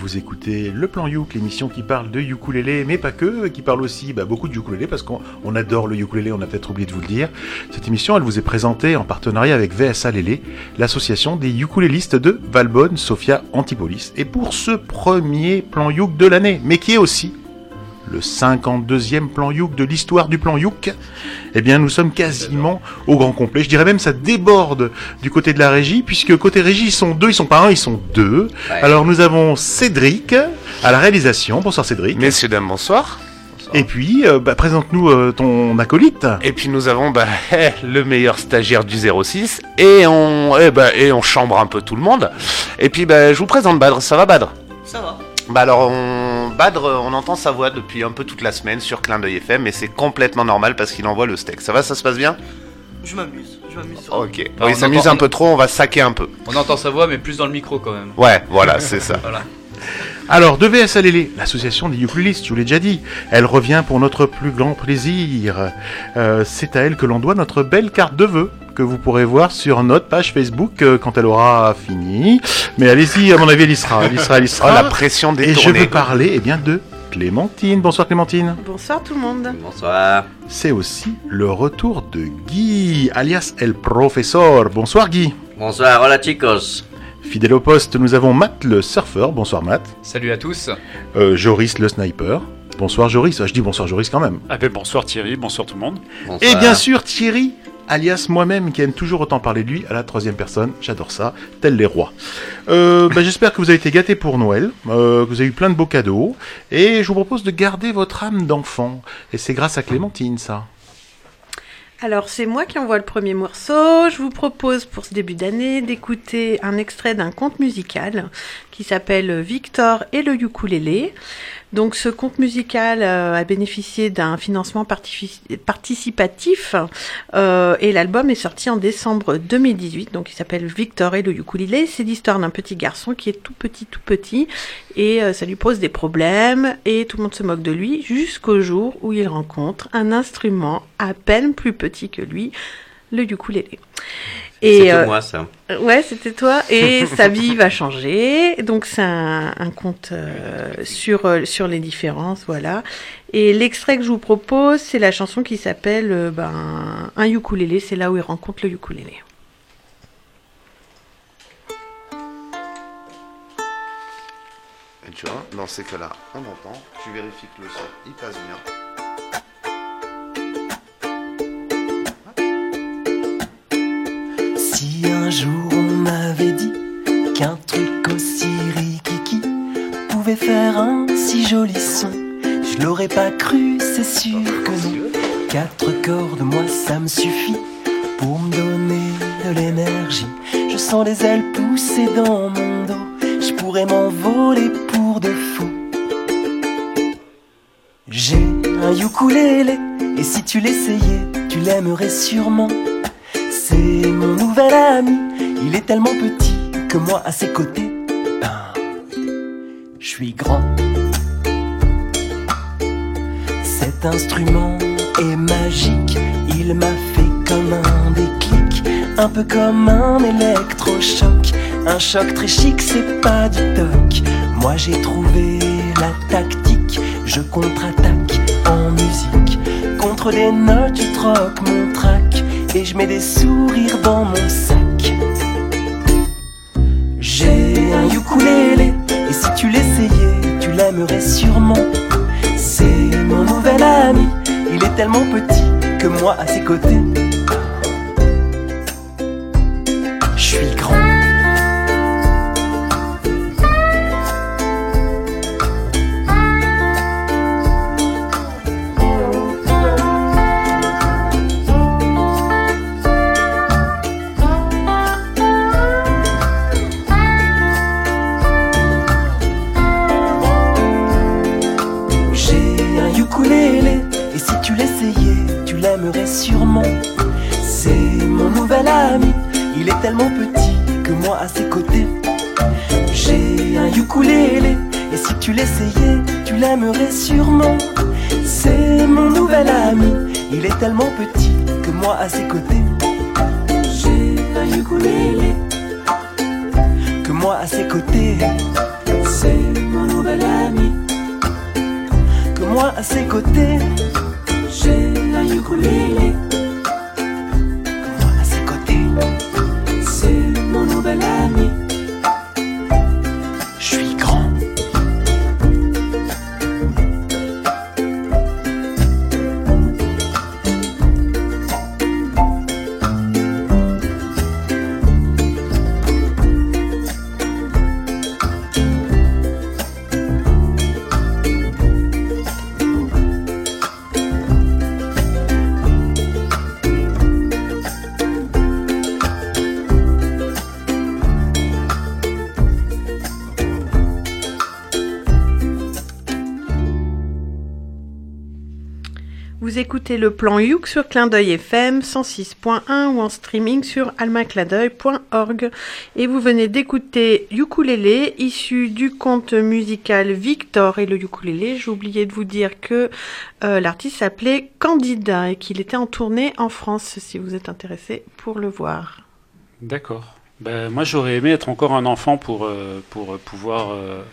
vous écoutez Le Plan Youk, l'émission qui parle de ukulélé, mais pas que, qui parle aussi bah, beaucoup de ukulélé, parce qu'on on adore le ukulélé, on a peut-être oublié de vous le dire. Cette émission, elle vous est présentée en partenariat avec VSA Lélé, l'association des ukulélistes de Valbonne, Sofia Antipolis. Et pour ce premier Plan Youk de l'année, mais qui est aussi le 52e plan Youk de l'histoire du plan Youk, eh bien nous sommes quasiment au grand complet. Je dirais même ça déborde du côté de la régie, puisque côté régie ils sont deux, ils sont pas un, ils sont deux. Ouais. Alors nous avons Cédric à la réalisation. Bonsoir Cédric. Messieurs, dames, bonsoir. Et puis euh, bah, présente-nous euh, ton acolyte. Et puis nous avons bah, le meilleur stagiaire du 06 et on, eh bah, et on chambre un peu tout le monde. Et puis bah, je vous présente Badr, ça va Badr? Ça va. Bah alors on... Badr, on entend sa voix depuis un peu toute la semaine sur Clin d'œil FM et c'est complètement normal parce qu'il envoie le steak. Ça va, ça se passe bien? Je m'amuse. Je m'amuse. Ok. Bah, oui, on il s'amuse entend- un peu trop, on va saquer un peu. On entend sa voix, mais plus dans le micro quand même. Ouais, voilà, c'est ça. Voilà. Alors, de VSA Lélé, l'association des ukulélistes, je vous l'ai déjà dit, elle revient pour notre plus grand plaisir. Euh, c'est à elle que l'on doit notre belle carte de vœux que vous pourrez voir sur notre page Facebook euh, quand elle aura fini. Mais allez-y, à mon avis, elle y sera. Elle y sera, elle y Oh, sera. la pression Et je veux parler eh bien, de Clémentine. Bonsoir Clémentine. Bonsoir tout le monde. Bonsoir. C'est aussi le retour de Guy, alias El Professor. Bonsoir Guy. Bonsoir, hola chicos. Fidèle au poste, nous avons Matt le surfeur. Bonsoir Matt. Salut à tous. Euh, Joris le sniper. Bonsoir Joris. Ah, Je dis bonsoir Joris quand même. Ah ben bonsoir Thierry, bonsoir tout le monde. Bonsoir. Et bien sûr Thierry, alias moi-même, qui aime toujours autant parler de lui à la troisième personne. J'adore ça, tel les rois. Euh, bah, J'espère que vous avez été gâtés pour Noël, euh, que vous avez eu plein de beaux cadeaux. Et je vous propose de garder votre âme d'enfant. Et c'est grâce à Clémentine, ça. Alors c'est moi qui envoie le premier morceau. Je vous propose pour ce début d'année d'écouter un extrait d'un conte musical qui s'appelle Victor et le ukulélé. Donc ce conte musical euh, a bénéficié d'un financement participatif euh, et l'album est sorti en décembre 2018. Donc il s'appelle Victor et le ukulélé. C'est l'histoire d'un petit garçon qui est tout petit, tout petit et euh, ça lui pose des problèmes et tout le monde se moque de lui jusqu'au jour où il rencontre un instrument à peine plus petit que lui, le ukulélé. Et euh, moi ça. ouais, c'était toi. Et sa vie va changer. Donc c'est un, un conte euh, sur euh, sur les différences, voilà. Et l'extrait que je vous propose, c'est la chanson qui s'appelle euh, ben un ukulélé. C'est là où il rencontre le ukulélé. Et tu vois, dans ces cas-là, on entend, tu vérifies que le son, il passe bien. Si un jour on m'avait dit qu'un truc aussi rikiki pouvait faire un si joli son, je l'aurais pas cru, c'est sûr que non. Quatre cordes, moi ça me suffit pour me donner de l'énergie. Je sens les ailes pousser dans mon dos, je pourrais m'envoler pour de faux. J'ai un ukulélé, et si tu l'essayais, tu l'aimerais sûrement. C'est mon nouvel ami, il est tellement petit que moi à ses côtés, ben, je suis grand. Cet instrument est magique, il m'a fait comme un déclic, un peu comme un électrochoc. Un choc très chic, c'est pas du toc. Moi j'ai trouvé la tactique, je contre-attaque en musique. Contre des notes, je troque mon track et je mets des sourires dans mon sac. J'ai un ukulélé et si tu l'essayais, tu l'aimerais sûrement. C'est mon nouvel ami, il est tellement petit que moi à ses côtés, tellement petit que moi à ses côtés. J'ai un ukulélé et si tu l'essayais, tu l'aimerais sûrement. C'est mon nouvel ami, il est tellement petit que moi à ses côtés. J'ai un ukulélé que moi à ses côtés. C'est mon nouvel ami. Que moi à ses côtés, j'ai un ukulélé. Vous écoutez le plan Youk sur Clin d'œil FM 106.1 ou en streaming sur almaclindeuil.org. Et vous venez d'écouter Ukulélé, issu du conte musical Victor et le ukulélé. J'ai oublié de vous dire que euh, l'artiste s'appelait Candida et qu'il était en tournée en France, si vous êtes intéressé pour le voir. D'accord. Ben, moi, j'aurais aimé être encore un enfant pour, euh, pour pouvoir euh,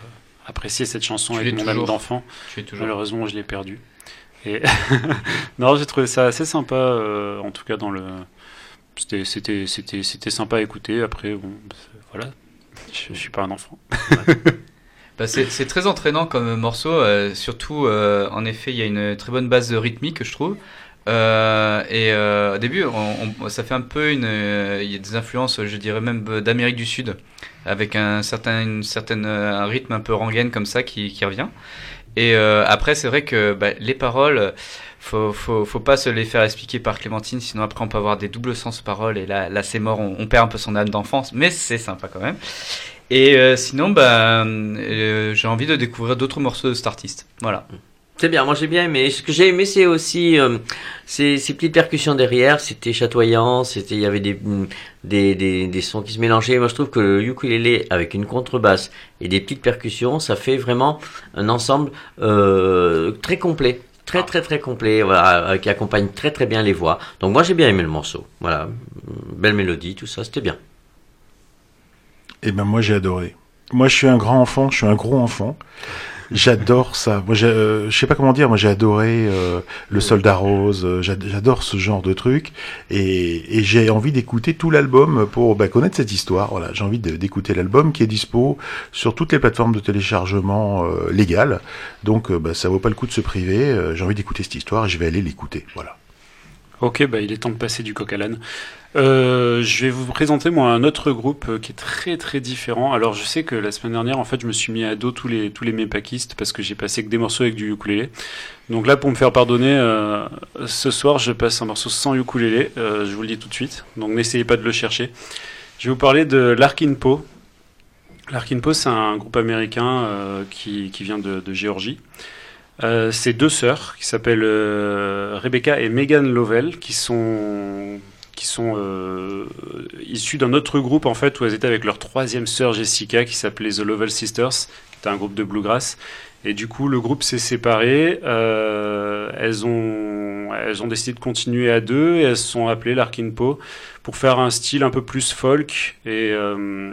apprécier cette chanson Tu avec mon âme d'enfant. Malheureusement, je l'ai perdu. Non, j'ai trouvé ça assez sympa, euh, en tout cas dans le. C'était, c'était, c'était, c'était sympa à écouter. Après, bon, voilà, je, je suis pas un enfant. Bah, c'est très entraînant comme morceau, euh, surtout euh, en effet il y a une très bonne base rythmique je trouve. Et au début ça fait un peu une, il y a des influences je dirais même d'Amérique du Sud avec un certain, une certaine, rythme un peu rengaine comme ça qui revient. Et euh, après c'est vrai que bah, les paroles faut, faut, faut pas se les faire expliquer par Clémentine, sinon après on peut avoir des doubles sens paroles et là, c'est mort, on, perd un peu son âme d'enfance, mais c'est sympa quand même. Et euh, sinon, bah, euh, j'ai envie de découvrir d'autres morceaux de cet artiste. Voilà. C'est bien, moi j'ai bien aimé. Ce que j'ai aimé, c'est aussi euh, ces, petites percussions derrière. C'était chatoyant, c'était, il y avait des, mm, des, des, des sons qui se mélangeaient. Moi je trouve que le ukulélé avec une contrebasse et des petites percussions, ça fait vraiment un ensemble euh, très complet. Très très très complet, euh, qui accompagne très très bien les voix. Donc moi j'ai bien aimé le morceau. Voilà, belle mélodie, tout ça, c'était bien. Eh ben moi j'ai adoré. Moi je suis un grand enfant, je suis un gros enfant. J'adore ça. Moi, euh, je sais pas comment dire. Moi, j'ai adoré euh, le Soldat Rose. euh, j'ad- J'adore ce genre de truc, et, et j'ai envie d'écouter tout l'album pour bah, connaître cette histoire. Voilà, j'ai envie d'écouter l'album qui est dispo sur toutes les plateformes de téléchargement euh, légales. Donc, euh, bah, ça vaut pas le coup de se priver. J'ai envie d'écouter cette histoire et je vais aller l'écouter. Voilà. Ok, bah, il est temps de passer du coq à l'âne. Euh, je vais vous présenter moi un autre groupe euh, qui est très très différent. Alors je sais que la semaine dernière en fait je me suis mis à dos tous les tous les mépakistes parce que j'ai passé que des morceaux avec du ukulélé. Donc là pour me faire pardonner, euh, ce soir je passe un morceau sans ukulélé. Euh, je vous le dis tout de suite. Donc n'essayez pas de le chercher. Je vais vous parler de Larkin Poe. Larkin Poe c'est un groupe américain euh, qui qui vient de, de Géorgie. Euh, c'est deux sœurs qui s'appellent euh, Rebecca et Megan Lovell qui sont qui sont euh, issues d'un autre groupe en fait où elles étaient avec leur troisième sœur Jessica qui s'appelait The Lovell Sisters qui était un groupe de bluegrass. Et du coup le groupe s'est séparé. Euh, elles ont elles ont décidé de continuer à deux et elles se sont appelées Larkin Poe pour faire un style un peu plus folk et, euh,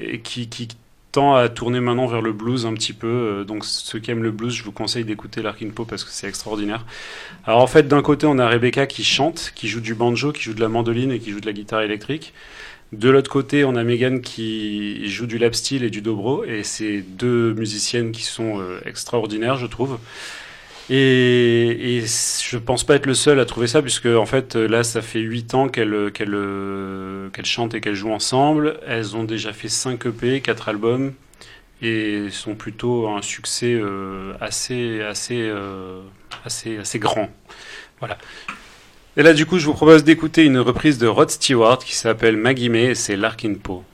et qui, qui tend à tourner maintenant vers le blues un petit peu. Euh, Donc ceux qui aiment le blues, je vous conseille d'écouter Larkin Poe parce que c'est extraordinaire. Alors en fait, d'un côté, on a Rebecca qui chante, qui joue du banjo, qui joue de la mandoline et qui joue de la guitare électrique. De l'autre côté, on a Megan qui joue du lap steel et du dobro, et c'est deux musiciennes qui sont euh, extraordinaires, je trouve. Et, et je pense pas être le seul à trouver ça, puisque en fait là, ça fait 8 ans qu'elles chantent et qu'elles jouent ensemble. Elles ont déjà fait 5 EP, 4 albums, et sont plutôt un succès euh, assez, assez, euh, assez, assez grand. Voilà. Et là, du coup, je vous propose d'écouter une reprise de Rod Stewart qui s'appelle Maggie May c'est Larkin Poe.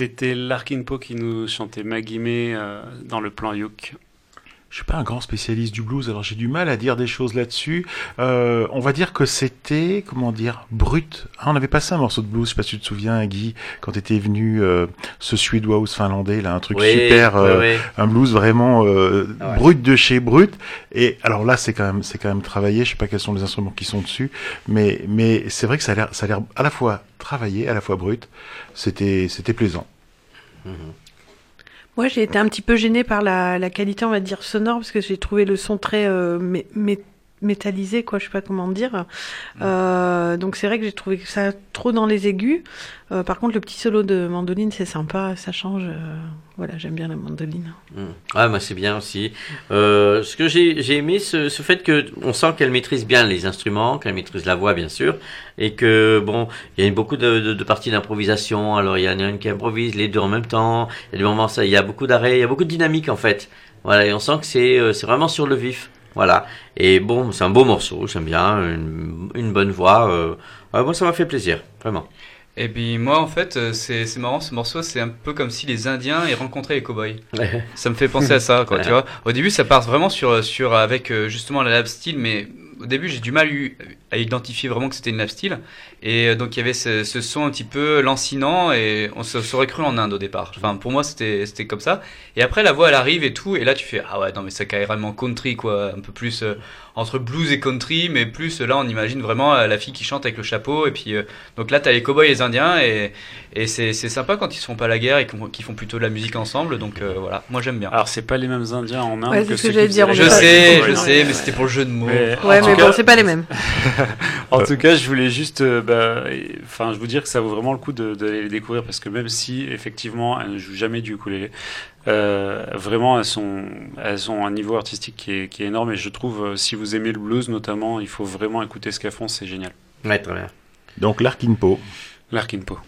C'était Larkin Poe qui nous chantait Maggie May euh, dans le plan Youk. Je suis pas un grand spécialiste du blues, alors j'ai du mal à dire des choses là-dessus. Euh, on va dire que comment dire, brut. Ah, on avait passé un morceau de blues, je sais pas si tu te souviens, Guy, quand t'étais venu, euh, ce suédois ou ce finlandais, là, un truc Oui, super, euh, un blues vraiment euh, Ah ouais. brut de chez brut. Et alors là, c'est quand même, c'est quand même travaillé. Je sais pas quels sont les instruments qui sont dessus, mais mais c'est vrai que ça a l'air, ça a l'air à la fois travaillé, à la fois brut. C'était, c'était plaisant. Moi, j'ai été un petit peu gênée par la, la qualité, on va dire, sonore, parce que j'ai trouvé le son très euh, mé- mé- métallisé, quoi, je sais pas comment dire. Euh, donc c'est vrai que j'ai trouvé ça trop dans les aigus. Euh, par contre, le petit solo de mandoline, c'est sympa, ça change. euh, voilà, j'aime bien la mandoline. Mm. Ah, moi c'est bien aussi. Euh, ce que j'ai aimé, ce, ce fait que on sent qu'elle maîtrise bien les instruments, qu'elle maîtrise la voix bien sûr, et que bon, il y a beaucoup de, de, de parties d'improvisation. Alors il y en a une qui improvise, les deux en même temps. Il y a des moments, ça, il y a beaucoup d'arrêts, il y a beaucoup de dynamique en fait. Voilà, et on sent que c'est euh, c'est vraiment sur le vif. Voilà. Et bon, c'est un beau morceau, j'aime bien, une, une bonne voix. Euh, ouais, moi ça m'a fait plaisir, vraiment. Et puis moi en fait euh, c'est c'est marrant ce morceau c'est un peu comme si les Indiens aient rencontré les cowboys. Ça me fait penser à ça quoi tu vois. Au début ça part vraiment sur sur avec euh, justement la lap style mais au début j'ai du mal à identifier vraiment que c'était une lap style. Et euh, donc il y avait ce, son un petit peu lancinant et on se serait cru en Inde au départ. Enfin pour moi c'était c'était comme ça. Et après la voix elle arrive et tout. Et là tu fais ah ouais non mais c'est carrément country quoi. Un peu plus euh, entre blues et country mais plus là on imagine vraiment euh, la fille qui chante avec le chapeau et puis euh, donc là t'as les cowboys et les indiens et, et c'est c'est sympa quand ils se font pas la guerre et qu'ils font plutôt de la musique ensemble donc euh, voilà moi j'aime bien. Alors, c'est pas les mêmes Indiens en Inde Ouais, c'est que ce ceux que j'allais qui dire, Je sais, je sais, ouais. mais c'était pour le jeu de mots. Mais- Ouais, mais tout bon, cas- c'est pas les mêmes. En tout cas, je voulais juste, bah, enfin, je vous dire que ça vaut vraiment le coup de- d'aller les découvrir parce que même si effectivement elles ne jouent jamais du ukulélé, euh, vraiment elles sont, elles ont un niveau artistique qui est, qui est énorme et je trouve euh, si vous aimez le blues notamment, il faut vraiment écouter ce qu'elles font, c'est génial. Ouais, très bien. Donc Larkin Poe. Larkin Poe.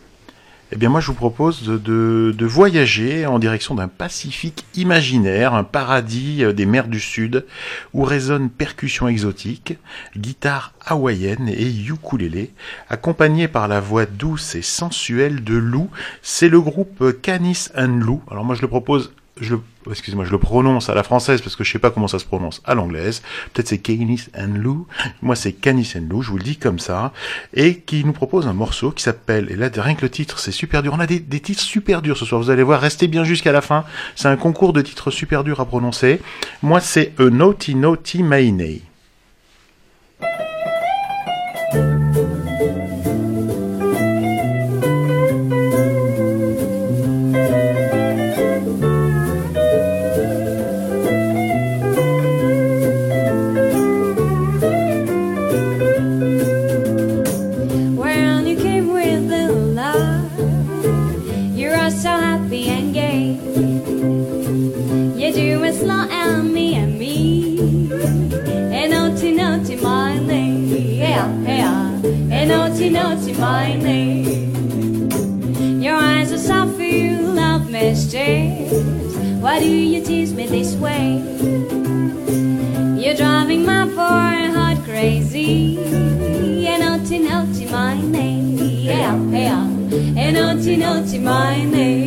Eh bien, moi, je vous propose de, de, de voyager en direction d'un Pacifique imaginaire, un paradis euh, des mers du Sud, où résonnent percussions exotiques, guitare hawaïenne et ukulélé, accompagnés par la voix douce et sensuelle de Lou. C'est le groupe Canis and Lou. Alors moi, je le propose je excusez-moi, je le prononce à la française parce que je sais pas comment ça se prononce à l'anglaise. Peut-être c'est Canis and Lou. Moi, c'est Canis and Lou. Je vous le dis comme ça. Et qui nous propose un morceau qui s'appelle, et là, rien que le titre, c'est super dur. On a des, titres super durs ce soir. Vous allez voir, restez bien jusqu'à la fin. C'est un concours de titres super durs à prononcer. Moi, c'est A Naughty Naughty Maine. Why do you tease me this way? You're driving my poor heart crazy. Yeah, naughty, naughty, my name. Yeah, yeah. And naughty, naughty, my name.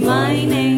Naughty,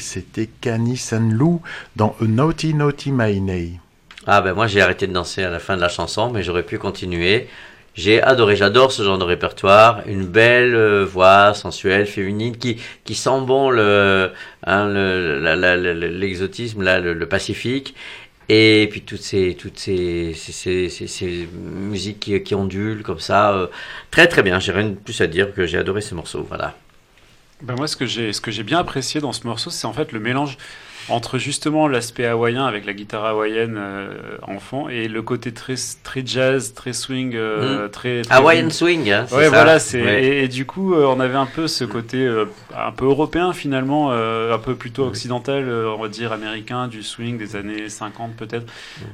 c'était Canis and Lou dans A Naughty Naughty Maine. Ah ben moi j'ai arrêté de danser à la fin de la chanson, mais j'aurais pu continuer. J'ai adoré, j'adore ce genre de répertoire, une belle euh, voix sensuelle, féminine, qui qui sent bon le hein, l'exotisme le, le Pacifique, et puis toutes ces toutes ces ces, ces, ces- ces musiques qui, ondulent comme ça, euh, très très bien. J'ai rien de plus à dire que j'ai adoré ce morceau, voilà. Ben moi, ce que j'ai, ce que j'ai bien apprécié dans ce morceau, c'est en fait le mélange entre justement l'aspect hawaïen avec la guitare hawaïenne euh, enfant et le côté très très jazz, très swing, euh, très, très Hawaiian swing, hein, c'est Ouais, ça voilà, c'est Ouais. et, et du coup, euh, on avait un peu ce côté euh, un peu européen finalement, euh, un peu plutôt occidental, euh, on va dire américain, du swing des années 50 peut-être,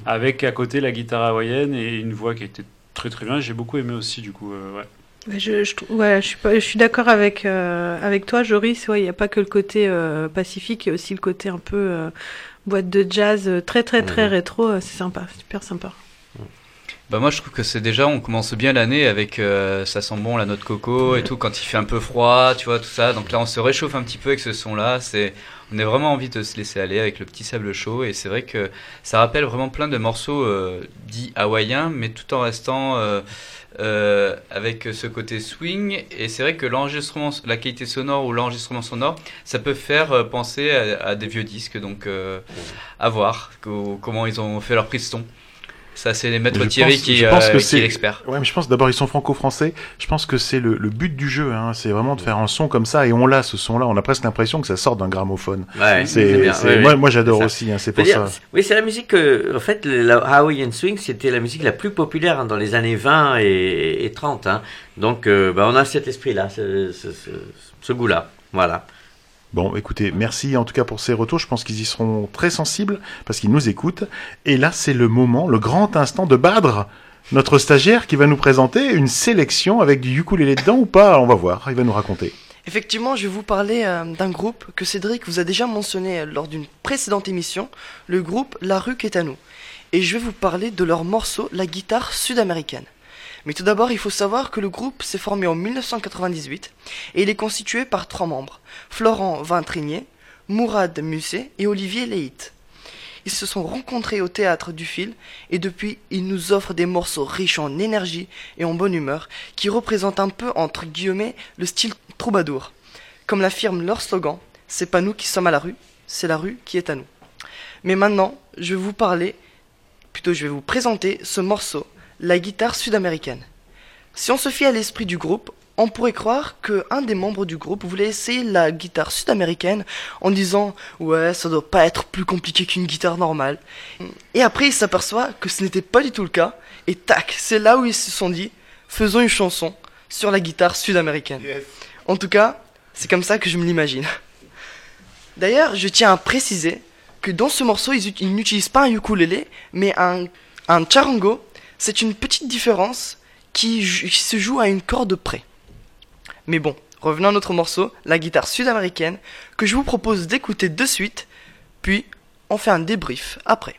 avec à côté la guitare hawaïenne et une voix qui était très très bien. J'ai beaucoup aimé aussi du coup. ouais. Je, je, trou- ouais, je suis, pas- je suis d'accord avec, euh, avec toi, Joris. Ouais, il n'y a pas que le côté euh, pacifique, il y a aussi le côté un peu euh, boîte de jazz très, très, très Mhm. rétro. C'est sympa, super sympa. Bah moi je trouve que c'est déjà on commence bien l'année avec ça sent bon la noix de coco et tout quand il fait un peu froid tu vois tout ça donc là on se réchauffe un petit peu avec ce son là c'est on a vraiment envie de se laisser aller avec le petit sable chaud et c'est vrai que ça rappelle vraiment plein de morceaux dits hawaïens mais tout en restant euh, avec ce côté swing. Et c'est vrai que l'enregistrement la qualité sonore ou l'enregistrement sonore ça peut faire euh, penser à, à des vieux disques. Donc euh, à voir co- comment ils ont fait leur prise de son ça c'est les maîtres Thierry pense- qui, je pense euh, que qui c'est- est l'expert Ouais, mais je pense d'abord ils sont franco-français. Je pense que c'est le, le but du jeu, hein. c'est vraiment de faire un son comme ça et on l'a ce son-là. On a presque l'impression que ça sort d'un gramophone. Ouais, C'est, bien, oui, moi, oui, moi j'adore aussi. hein, c'est pour dire, ça. Oui, c'est la musique que, en fait, le- la Hawaiian Swing, c'était la musique la plus populaire hein, dans les années 20 et, et 30. hein. Donc, euh, bah, on a cet esprit-là, ce, ce- ce- ce goût-là. Voilà. Bon, écoutez, merci en tout cas pour ces retours. Je pense qu'ils y seront très sensibles parce qu'ils nous écoutent. Et là, c'est le moment, le grand instant de Badre, notre stagiaire qui va nous présenter une sélection avec du ukulélé dedans ou pas. On va voir. Il va nous raconter. Effectivement, je vais vous parler euh, d'un groupe que Cédric vous a déjà mentionné euh, lors d'une précédente émission, le groupe La rue qui est à nous. et je vais vous parler de leur morceau La guitare sud-américaine. Mais tout d'abord, il faut savoir que le groupe s'est formé en 1998 et il est constitué par trois membres Florent Vintrinier, Mourad Musset et Olivier Leit. Ils se sont rencontrés au théâtre du fil et depuis ils nous offrent des morceaux riches en énergie et en bonne humeur qui représentent un peu entre guillemets le style troubadour. Comme l'affirme leur slogan, c'est pas nous qui sommes à la rue, c'est la rue qui est à nous. Mais maintenant, je vais vous parler, plutôt je vais vous présenter ce morceau, la guitare sud-américaine. Si on se fie à l'esprit du groupe, on pourrait croire que un des membres du groupe voulait essayer la guitare sud-américaine en disant ouais ça doit pas être plus compliqué qu'une guitare normale. Et après il s'aperçoit que ce n'était pas du tout le cas et tac c'est là où ils se sont dit faisons une chanson sur la guitare sud-américaine. En tout cas c'est comme ça que je me l'imagine. D'ailleurs je tiens à préciser que dans ce morceau ils n'utilisent pas un ukulélé mais un, un charango. C'est une petite différence qui, se joue à une corde près. Mais bon, revenons à notre morceau, la guitare sud-américaine, que je vous propose d'écouter de suite, puis on fait un débrief après.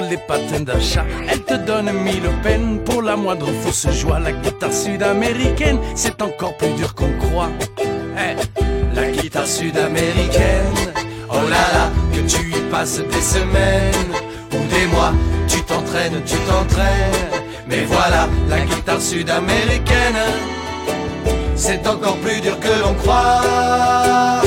Les patins d'achat. Elle te donne mille peines pour la moindre fausse joie. La guitare sud-américaine, c'est encore plus dur qu'on croit. La guitare sud-américaine, oh là là, que tu y passes des semaines ou des mois. Tu t'entraînes, tu t'entraînes, mais voilà, la guitare sud-américaine, c'est encore plus dur que l'on croit.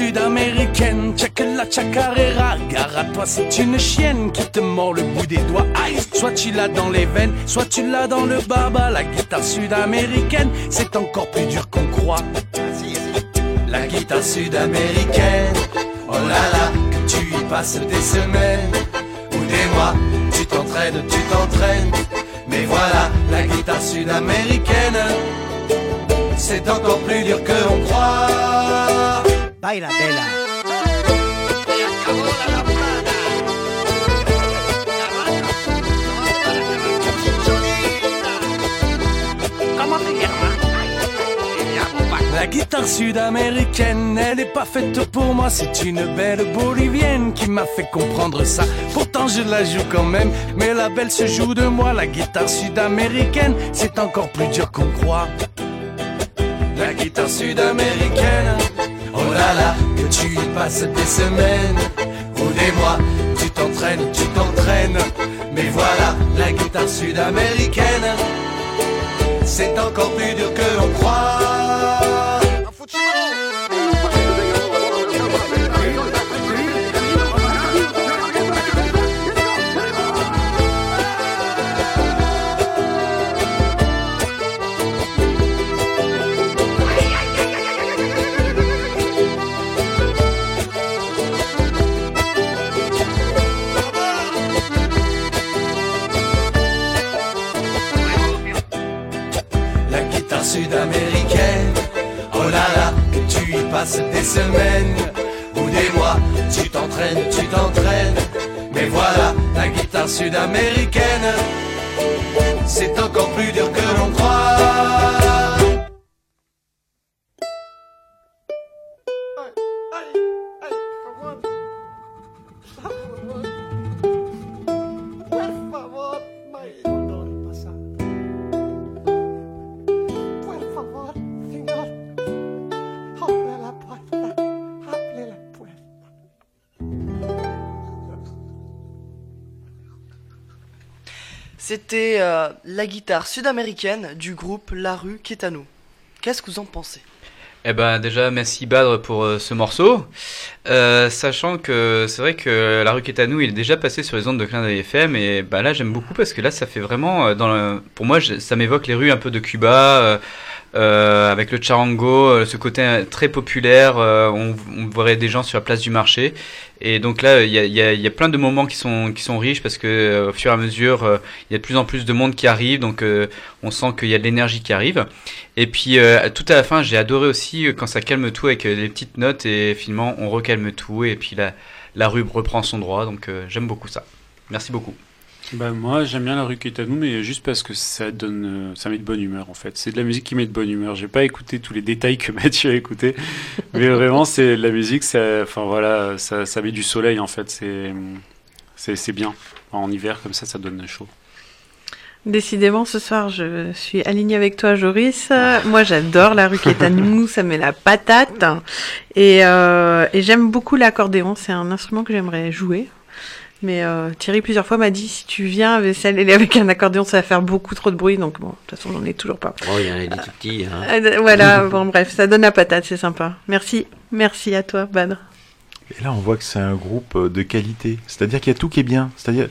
Sud-américaine, check la chacarera. Gare à toi, c'est une chienne qui te mord le bout des doigts. Aïe, soit tu l'as dans les veines, soit tu l'as dans le baba. La guitare sud-américaine, c'est encore plus dur qu'on croit. La guitare sud-américaine, oh là là, que tu y passes des semaines ou des mois. Tu t'entraînes, tu t'entraînes. Mais voilà, la guitare sud-américaine, c'est encore plus dur que l'on croit. Baila, bella. La guitare sud-américaine, elle est pas faite pour moi. C'est une belle bolivienne qui m'a fait comprendre ça. Pourtant, je la joue quand même, mais la belle se joue de moi. La guitare sud-américaine, c'est encore plus dur qu'on croit. La guitare sud-américaine, oh là là, que tu y passes des semaines ou des mois. Tu t'entraînes, tu t'entraînes, mais voilà, la guitare sud-américaine, c'est encore plus dur que l'on croit. Guitare sud-américaine. Oh là là, que tu y passes des semaines ou des mois. Tu t'entraînes, tu t'entraînes. Mais voilà, la guitare sud-américaine, c'est encore plus dur que l'on croit. Euh, la guitare sud-américaine du groupe La Rue qui. Qu'est-ce que vous en pensez? Eh ben déjà merci Badre pour euh, ce morceau, Euh, sachant que c'est vrai que La rue qui est il est déjà passé sur les ondes de Clin d'œil FM et bah là j'aime beaucoup parce que là ça fait vraiment pour moi ça m'évoque les rues un peu de Cuba euh, avec le charango, euh, ce côté euh, très populaire, euh, on, on verrait des gens sur la place du marché et donc là il y a, y a- y a plein de moments qui sont qui sont riches parce que euh, au fur et à mesure il y a de plus en plus de monde qui arrive donc euh, on sent qu'il y a de l'énergie qui arrive. Et puis tout à la fin, j'ai adoré aussi quand ça calme tout avec les petites notes et finalement on recalme tout et puis la, la rue reprend son droit. Donc j'aime beaucoup ça. Merci beaucoup. Bah moi j'aime bien la rue qui est à nous mais juste parce que ça donne euh, ça met de bonne humeur en fait. C'est de la musique qui met de bonne humeur. J'ai pas écouté tous les détails que Mathieu a écouté mais vraiment c'est de la musique ça enfin voilà ça, ça met du soleil en fait c'est c'est bien. En hiver comme ça ça donne chaud. Décidément, ce soir, je suis alignée avec toi, Joris. Moi, j'adore la rue qui est à nous, ça met la patate. Et, euh, et j'aime beaucoup l'accordéon, c'est un instrument que j'aimerais jouer. Mais euh, Thierry, plusieurs fois, m'a dit si tu viens avec celle et avec un accordéon, ça va faire beaucoup trop de bruit. Donc, bon, de toute façon, j'en ai toujours pas. Oh, il y en a des tout petits. Hein. Euh, voilà, bon, bref, ça donne la patate, c'est sympa. Merci. Merci à toi, Badr. Et là, on voit que c'est un groupe euh, de qualité. C'est-à-dire qu'il y a tout qui est bien. C'est-à-dire,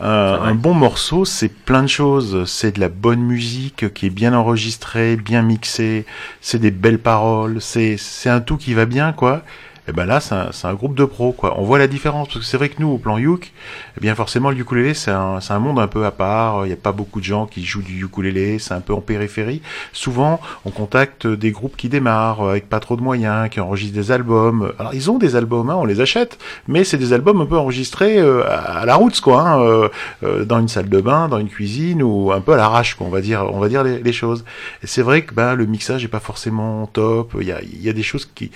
euh, un bon morceau, c'est plein de choses. C'est de la bonne musique qui est bien enregistrée, bien mixée. C'est des belles paroles. C'est, c'est un tout qui va bien, quoi. Et ben là, c'est un, un groupe de pros, quoi. On voit la différence. Parce que c'est vrai que nous, au plan Youk, eh bien, forcément, le ukulélé, c'est un, un monde un peu à part. Il n'y a pas beaucoup de gens qui jouent du ukulélé. C'est un peu en périphérie. Souvent, on contacte des groupes qui démarrent euh, avec pas trop de moyens, qui enregistrent des albums. Alors, ils ont des albums, hein, on les achète, mais c'est des albums un peu enregistrés euh, à la route, quoi, hein, euh, euh, dans une salle de bain, dans une cuisine ou un peu à l'arrache, quoi. On va dire, on va dire les, choses. Et c'est vrai que ben le mixage est pas forcément top. Il y a, il y a des choses qui,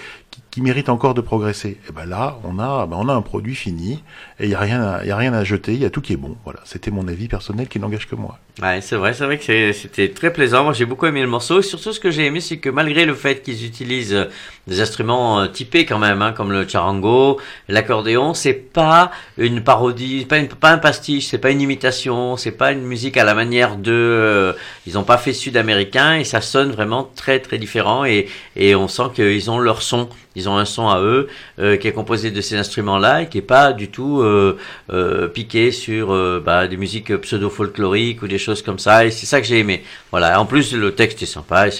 qui, qui encore de progresser. Et ben là, on a, ben on a un produit fini et il y a rien, à, y a rien à jeter. Il y a tout qui est bon. Voilà, c'était mon avis personnel qui n'engage que moi. Ouais, c'est vrai, c'est vrai que c'était très plaisant. Moi, j'ai beaucoup aimé le morceau. Surtout, ce que j'ai aimé, c'est que malgré le fait qu'ils utilisent des instruments euh, typés quand même, hein, comme le charango, l'accordéon, c'est pas une parodie, pas, une, pas un pastiche, c'est pas une imitation, c'est pas une musique à la manière de. euh, ils ont pas fait sud-américain et ça sonne vraiment très très différent et, et on sent qu'ils ont leur son. Ils ont un son à eux euh, qui est composé de ces instruments-là et qui est pas du tout euh, euh, piqué sur euh, bah, des musiques pseudo-folkloriques ou des choses comme ça. Et c'est ça que j'ai aimé. Voilà. En plus, le texte est sympa et,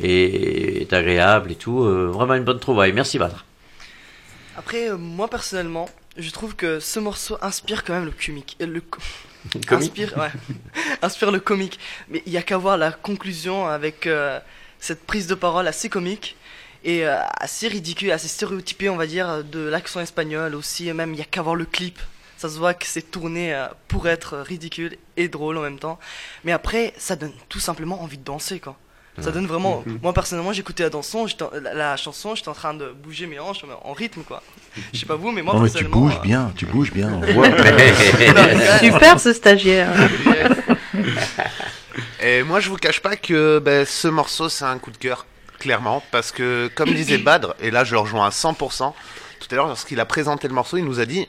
et est agréable et tout. Euh, vraiment une bonne trouvaille. Merci, Badr. Après, euh, moi personnellement, je trouve que ce morceau inspire quand même le comique. Le co- Comique Inspire, ouais. inspire le comique. Mais il y a qu'à voir la conclusion avec euh, cette prise de parole assez comique et euh, assez ridicule, assez stéréotypée, on va dire, de l'accent espagnol aussi. Et même, il y a qu'à voir le clip. Ça se voit que c'est tourné euh, pour être ridicule et drôle en même temps. Mais après, ça donne tout simplement envie de danser, quoi. Ça donne vraiment. Mhm. Moi personnellement, j'écoutais la, danson, en- la, la chanson, j'étais en train de bouger mes hanches en rythme, quoi. Je sais pas vous, mais moi non mais tu bouges euh, bien, tu bouges bien. On voit. Super ce stagiaire. Et moi, je vous cache pas que ben, ce morceau, c'est un coup de cœur, clairement, parce que, comme disait Badr, et là, je le rejoins à 100%, tout à l'heure, lorsqu'il a présenté le morceau, il nous a dit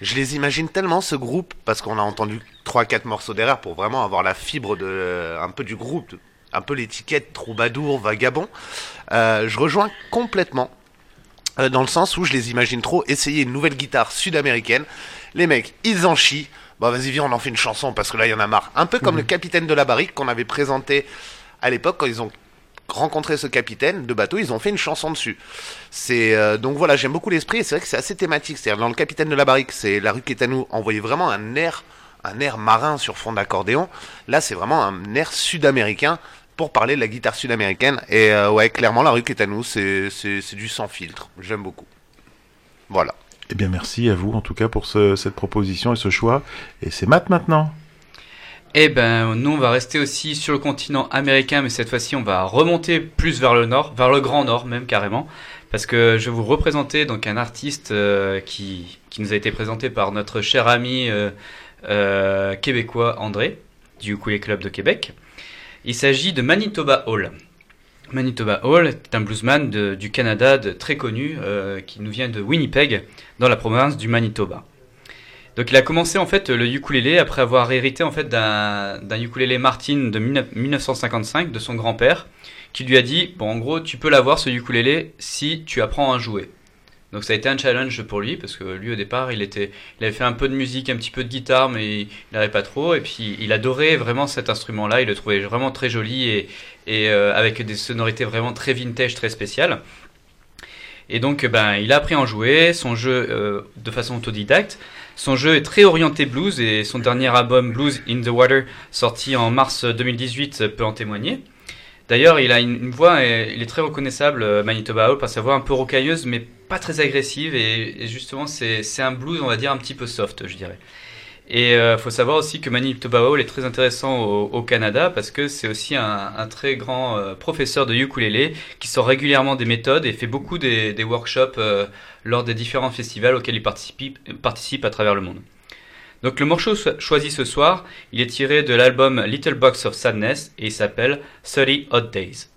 Je les imagine tellement, ce groupe, parce qu'on a entendu 3-4 morceaux derrière pour vraiment avoir la fibre de, un peu du groupe, un peu l'étiquette troubadour, vagabond. Euh, je rejoins complètement. euh, dans le sens où je les imagine trop essayer une nouvelle guitare sud-américaine. Les mecs, ils en chient. Bah vas-y, viens, on en fait une chanson parce que là, il y en a marre. Un peu comme le capitaine de la barrique qu'on avait présenté à l'époque quand ils ont rencontré ce capitaine de bateau, ils ont fait une chanson dessus. C'est euh, donc voilà, j'aime beaucoup l'esprit et c'est vrai que c'est assez thématique. C'est-à-dire dans le capitaine de la barrique, c'est la rue qui est à nous. On voyait vraiment un air, un air marin sur fond d'accordéon. Là, c'est vraiment un air sud-américain pour parler de la guitare sud-américaine. Et euh, ouais, clairement, la rue qui est à nous, c'est c'est c'est du sans filtre. J'aime beaucoup. Voilà. Eh bien, merci à vous en tout cas pour ce- cette proposition et ce choix. Et c'est Matt maintenant. Eh ben, nous, on va rester aussi sur le continent américain, mais cette fois-ci, on va remonter plus vers le nord, vers le grand nord même carrément, parce que je vais vous représenter donc un artiste euh, qui, qui nous a été présenté par notre cher ami euh, euh, québécois André du Ukulele Club de Québec. Il s'agit de Manitoba Hall. Manitoba Hall est un bluesman du Canada très connu euh, qui nous vient de Winnipeg, dans la province du Manitoba. Donc il a commencé en fait le ukulélé après avoir hérité en fait d'un d'un ukulélé Martin de 19- 1955 de son grand-père qui lui a dit bon en gros tu peux l'avoir ce ukulélé si tu apprends à jouer. Donc ça a été un challenge pour lui parce que lui au départ il était il avait fait un peu de musique, un petit peu de guitare mais il n'avait pas trop et puis il adorait vraiment cet instrument là, il le trouvait vraiment très joli et et euh, avec des sonorités vraiment très vintage, très spéciales. Et donc, ben, il a appris à en jouer, son jeu euh, de façon autodidacte. Son jeu est très orienté blues et son dernier album Blues in the Water, sorti en mars 2018, peut en témoigner. D'ailleurs, il a une, voix, et il est très reconnaissable, euh, Manitoba Hall, par sa voix un peu rocailleuse, mais pas très agressive. Et, justement, c'est un blues, on va dire, un petit peu soft, je dirais. Et euh, faut savoir aussi que Manitoba Hall est très intéressant au, Canada parce que c'est aussi un, très grand euh, professeur de ukulélé qui sort régulièrement des méthodes et fait beaucoup des, des workshops euh, lors des différents festivals auxquels il participe, participe à travers le monde. Donc le morceau cho- choisi ce soir, il est tiré de l'album Little Box of Sadness et il s'appelle 30 Hot Days.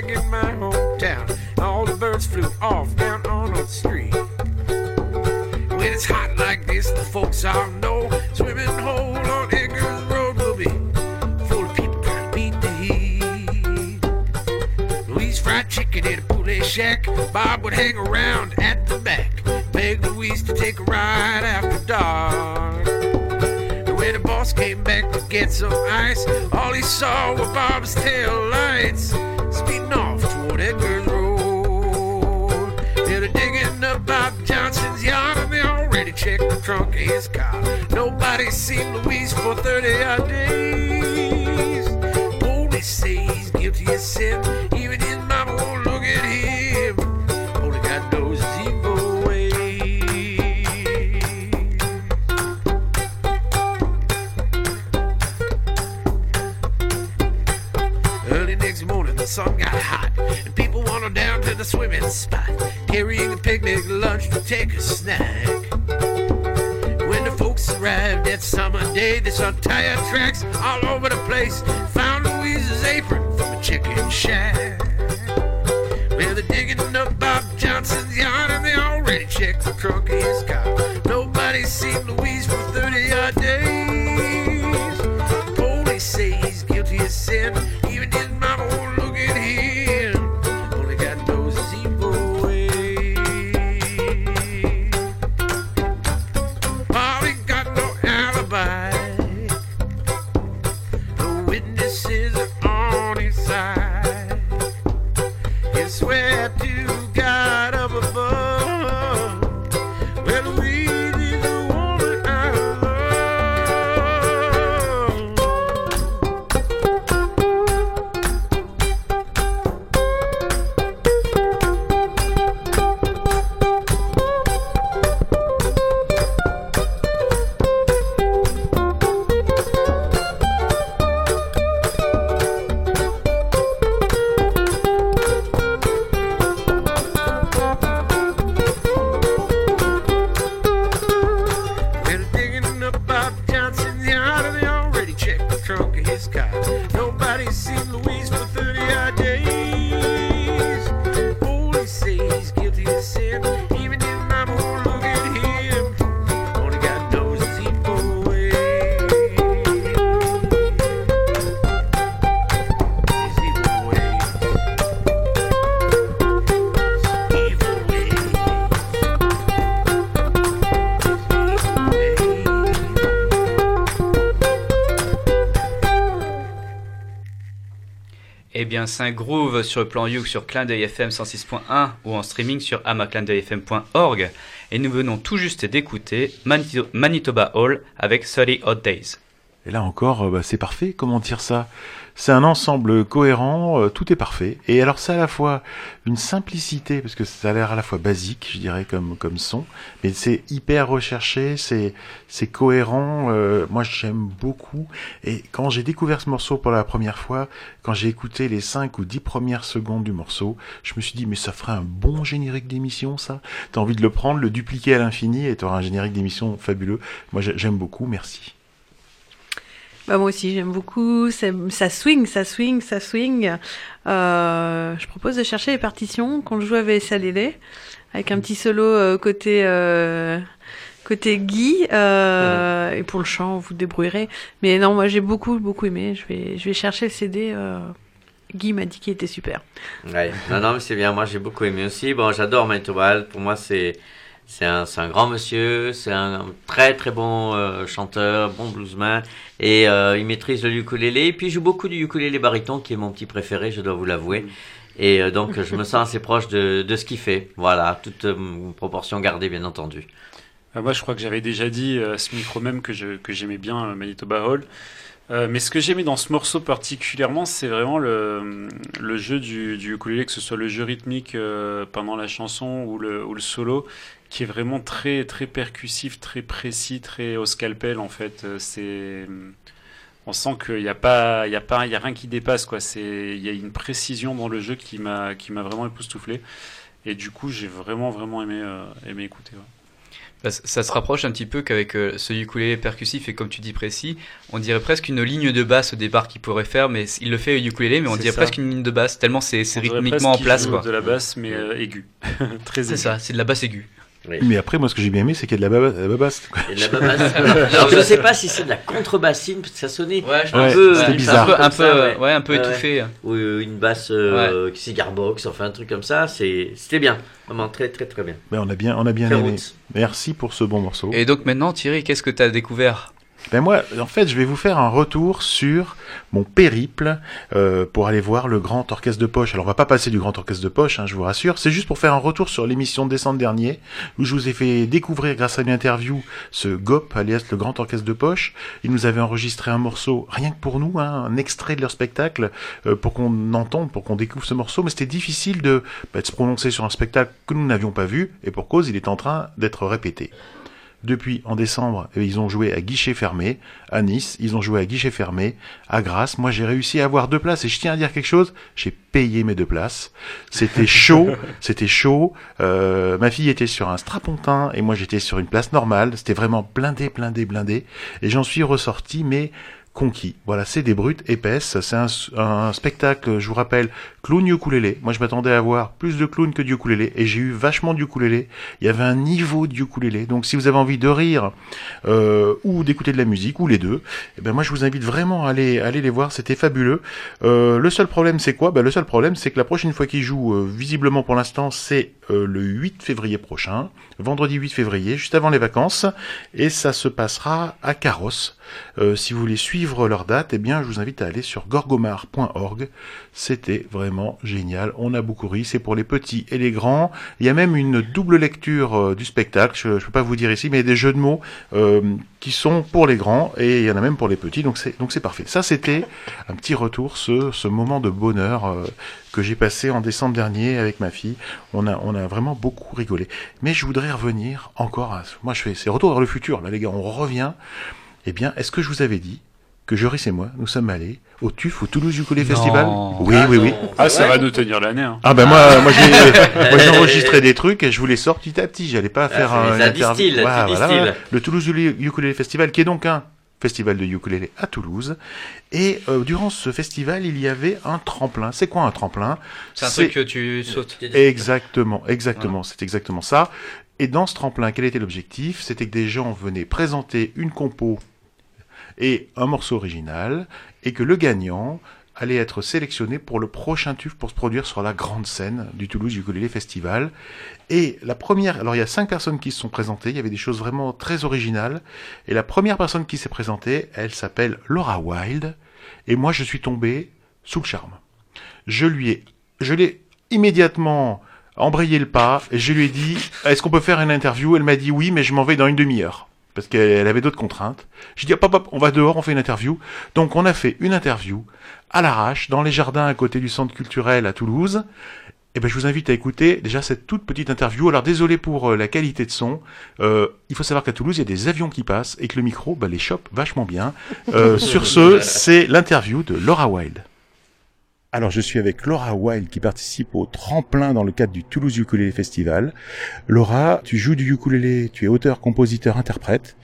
Shack in my hometown. All the birds flew off down on the street. When it's hot like this, the folks all know swimming hole on Edgar's Road will be full of people trying to beat the heat. Louise fried chicken in a poulet shack. Bob would hang around at the back, beg Louise to take a ride after dark. When the boss came back to get some ice, all he saw were Bob's tail lights speeding off toward Edgar's Road. They're digging up Bob Johnson's yard and they already checked the trunk of his car. Nobody's seen Louise for 30 odd days. Police say he's guilty of sin. Even his mama won't the swimming spot, carrying a picnic lunch to take a snack. When the folks arrived that summer day, they saw tire tracks all over the place. Found Louise's apron from a chicken shack. Well, they're digging up Bob Johnson's yard, and they already checked the trunk of his car. Nobody's seen Louise for 30 odd days. Bien, c'est un groove sur le plan Youk sur Clin FM 106.1 ou en streaming sur amaclindeuilfm.org. Et nous venons tout juste d'écouter Manito- Manitoba Hall avec 30 Hot Days. Et là encore, euh, bah, c'est parfait. Comment dire ça? C'est un ensemble cohérent, euh, tout est parfait. Et alors c'est à la fois une simplicité, parce que ça a l'air à la fois basique, je dirais, comme, comme son, mais c'est hyper recherché, c'est c'est cohérent. euh, moi, j'aime beaucoup. Et quand j'ai découvert ce morceau pour la première fois, quand j'ai écouté les 5 ou 10 premières secondes du morceau, je me suis dit, mais ça ferait un bon générique d'émission, ça. T'as envie de le prendre, le dupliquer à l'infini, et t'auras un générique d'émission fabuleux. Moi, j'ai- j'aime beaucoup. Merci. Bah, moi aussi, j'aime beaucoup. Ça swing, ça swing, ça swing. Euh, je propose de chercher les partitions qu'on joue avec Salélé, avec un petit solo euh, côté euh, côté Guy. Et pour le chant, vous débrouillerez. Mais non, moi j'ai beaucoup beaucoup aimé. Je vais je vais chercher le CD. Guy m'a dit qu'il était super. Ouais. Non, non, mais c'est bien. Moi, j'ai beaucoup aimé aussi. Bon, j'adore Manito Ball. Pour moi, c'est c'est un, grand monsieur. C'est un très très bon euh, chanteur, bon bluesman. Et euh, il maîtrise le ukulélé. Et puis, il joue beaucoup du ukulélé baryton, qui est mon petit préféré, je dois vous l'avouer. Et euh, donc, je me sens assez proche de, ce qu'il fait. Voilà, toute proportion gardée, bien entendu. Euh, moi, je crois que j'avais déjà dit à ce micro même que j'aimais bien Manitoba Hall. Mais ce que j'aimais dans ce morceau particulièrement, c'est vraiment le, jeu du, du ukulélé, que ce soit le jeu rythmique pendant la chanson ou le solo, qui est vraiment très, très percussif, très précis, très au scalpel en fait. Euh, C'est, on sent qu'il n'y a pas, il y a pas, il y a rien qui dépasse quoi. C'est, il y a une précision dans le jeu qui m'a, qui m'a vraiment époustouflé. Et du coup, j'ai vraiment, vraiment aimé, euh, aimé écouter. ouais. Bah, ça se rapproche un petit peu qu'avec euh, ce ukulélé percussif et comme tu dis précis, on dirait presque une ligne de basse au départ qu'il pourrait faire, mais il le fait au ukulélé, mais on C'est dirait ça. presque une ligne de basse, tellement c'est c'est rythmiquement en place. quoi. de la basse, mais euh, aiguë. Très C'est ça, c'est de la basse aiguë. Mais après, moi, ce que j'ai bien aimé, c'est qu'il y a de la, baba- la babasse. quoi. Et de la babasse. Alors, je sais pas si c'est de la contrebassine, parce que ça sonnait Ouais, je un Ouais, peu, c'était euh, bizarre. Un peu, ça, euh, ouais, un peu étouffé. Ou euh, une basse euh, cigar box, enfin un truc comme ça, c'est c'était bien, vraiment très très très bien. Mais on a bien, on a bien aimé. Merci pour ce bon morceau. Et donc maintenant, Thierry, qu'est-ce que tu as découvert? Ben moi, en fait, je vais vous faire un retour sur mon périple euh, pour aller voir le Grand Orchestre de Poche. Alors, on va pas passer du Grand Orchestre de Poche, hein, je vous rassure. C'est juste pour faire un retour sur l'émission de décembre dernier, où je vous ai fait découvrir, grâce à une interview, ce GOP, alias le Grand Orchestre de Poche. Ils nous avaient enregistré un morceau, rien que pour nous, hein, un extrait de leur spectacle, euh, pour qu'on entende, pour qu'on découvre ce morceau. Mais c'était difficile de, bah, de se prononcer sur un spectacle que nous n'avions pas vu, et pour cause, il est en train d'être répété. Depuis, en décembre, eh, ils ont joué à guichet fermé à Nice, ils ont joué à guichet fermé à Grasse. Moi, j'ai réussi à avoir deux places et je tiens à dire quelque chose, j'ai payé mes deux places. C'était chaud, c'était chaud. Euh, ma fille était sur un strapontin et moi j'étais sur une place normale. C'était vraiment blindé, blindé, blindé. Et j'en suis ressorti, mais conquis. Voilà, c'est des brutes épaisses. C'est un, spectacle, je vous rappelle, clown ukulélé. Moi, je m'attendais à voir plus de clowns que du ukulélé, et j'ai eu vachement de ukulélé. Il y avait un niveau de ukulélé. Donc, si vous avez envie de rire euh, ou d'écouter de la musique ou les deux, eh ben moi, je vous invite vraiment à aller, aller les voir. C'était fabuleux. Euh, le seul problème, c'est quoi? Ben, le seul problème, c'est que la prochaine fois qu'ils jouent, euh, visiblement pour l'instant, c'est le 8 février prochain, vendredi 8 février, juste avant les vacances, et ça se passera à Carrosse. Euh, si vous voulez suivre leur date, eh bien, je vous invite à aller sur gorgomar.org. C'était vraiment génial. On a beaucoup ri. C'est pour les petits et les grands. Il y a même une double lecture euh, du spectacle. Je ne peux pas vous dire ici, mais il y a des jeux de mots euh, qui sont pour les grands et il y en a même pour les petits. Donc c'est donc c'est parfait. Ça, c'était un petit retour, ce, ce moment de bonheur que j'ai passé en décembre dernier avec ma fille. On a, on a vraiment beaucoup rigolé. Mais je voudrais revenir encore à... Moi, je fais... C'est retour vers le futur, là, les gars. On revient. Eh bien, est-ce que je vous avais dit que Joris et moi, nous sommes allés au TUF, au Toulouse Ukulele. Festival Oui, Ah oui, non. oui. Ah, ça va nous tenir l'année. hein. Ah ben moi, moi j'ai, moi j'ai enregistré des trucs et je vous les sors petit à petit. J'allais pas Ah, faire un ça interview. voilà. Le Toulouse Ukulele Festival, qui est donc un festival de ukulélé à Toulouse. Et euh, durant ce festival, il y avait un tremplin. C'est quoi un tremplin? C'est un truc que tu sautes. Exactement, exactement, c'est exactement ça. Et dans ce tremplin, quel était l'objectif? C'était que des gens venaient présenter une compo et un morceau original, et que le gagnant allait être sélectionné pour le prochain TUF pour se produire sur la grande scène du Toulouse Ukulele Festival. Et la première, alors il y a cinq personnes qui se sont présentées, il y avait des choses vraiment très originales, et la première personne qui s'est présentée, elle s'appelle Laura Wilde, et moi je suis tombé sous le charme. Je lui ai, je l'ai immédiatement embrayé le pas, et je lui ai dit, est-ce qu'on peut faire une interview? Elle m'a dit oui, mais je m'en vais dans une demi-heure. Parce qu'elle elle avait d'autres contraintes. J'ai dit hop hop hop, on va dehors, on fait une interview. Donc on a fait une interview à l'arrache dans les jardins à côté du centre culturel à Toulouse. Et ben je vous invite à écouter déjà cette toute petite interview. Alors désolé pour euh, la qualité de son. Euh, il faut savoir qu'à Toulouse il y a des avions qui passent et que le micro bah, les chope vachement bien. Euh, sur ce, c'est l'interview de Laura Wild. Alors je suis avec Laura Wild qui participe au tremplin dans le cadre du Toulouse Ukulele Festival. Laura, tu joues du ukulélé, tu es auteur, compositeur, interprète.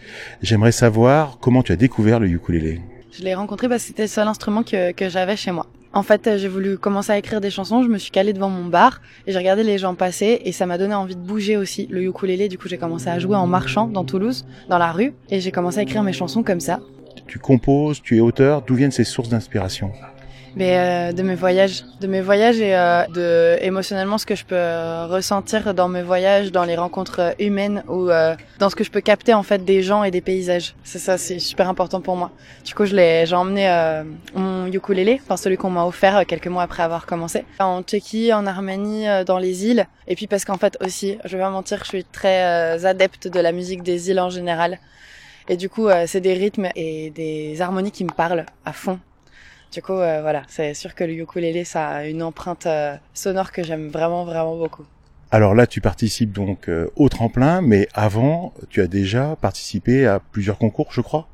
J'aimerais savoir comment tu as découvert le ukulélé. Je l'ai rencontré parce que c'était le seul instrument que, que j'avais chez moi. En fait, euh, j'ai voulu commencer à écrire des chansons, je me suis calée devant mon bar et j'ai regardé les gens passer et ça m'a donné envie de bouger aussi. Le ukulélé, du coup, j'ai commencé à jouer en marchant dans Toulouse, dans la rue, et j'ai commencé à écrire mes chansons comme ça. Tu composes, tu es auteur, d'où viennent ces sources d'inspiration? Mais euh, de mes voyages, de mes voyages et euh, de émotionnellement ce que je peux euh, ressentir dans mes voyages, dans les rencontres euh, humaines ou euh, dans ce que je peux capter en fait des gens et des paysages. C'est ça, c'est super important pour moi. Du coup, je l'ai, j'ai emmené euh, mon ukulélé, enfin celui qu'on m'a offert quelques mois après avoir commencé, en Tchéquie, en Arménie, dans les îles. Et puis parce qu'en fait aussi, je vais pas mentir, je suis très adepte de la musique des îles en général. Et du coup, c'est des rythmes et des harmonies qui me parlent à fond. Du coup, euh, voilà, c'est sûr que le ukulélé, ça a une empreinte euh, sonore que j'aime vraiment, vraiment beaucoup. Alors là, tu participes donc euh, au tremplin, mais avant, tu as déjà participé à plusieurs concours, je crois?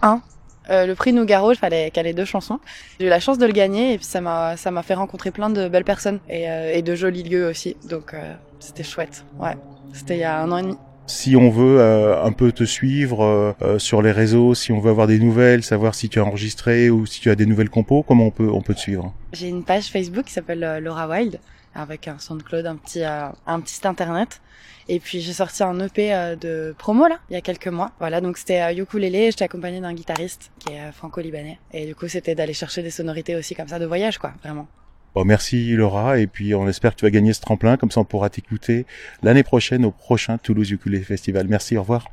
Un, le prix Nougaro, il fallait caler deux chansons. J'ai eu la chance de le gagner et puis ça m'a, ça m'a fait rencontrer plein de belles personnes et, et de jolis lieux aussi. Donc c'était chouette. Ouais, c'était il y a un an et demi. Si on veut euh, un peu te suivre euh, euh, sur les réseaux, si on veut avoir des nouvelles, savoir si tu as enregistré ou si tu as des nouvelles compos, comment on peut on peut te suivre J'ai une page Facebook qui s'appelle euh, Laura Wild avec un SoundCloud, un petit, euh, un petit site internet. Et puis j'ai sorti un EP de promo là, il y a quelques mois. Voilà, donc c'était ukulélé, j'étais accompagnée d'un guitariste qui est franco-libanais. Et du coup c'était d'aller chercher des sonorités aussi comme ça de voyage quoi, vraiment. Bon, merci Laura, et puis on espère que tu vas gagner ce tremplin, comme ça on pourra t'écouter l'année prochaine au prochain Toulouse Ukulele Festival. Merci, au revoir.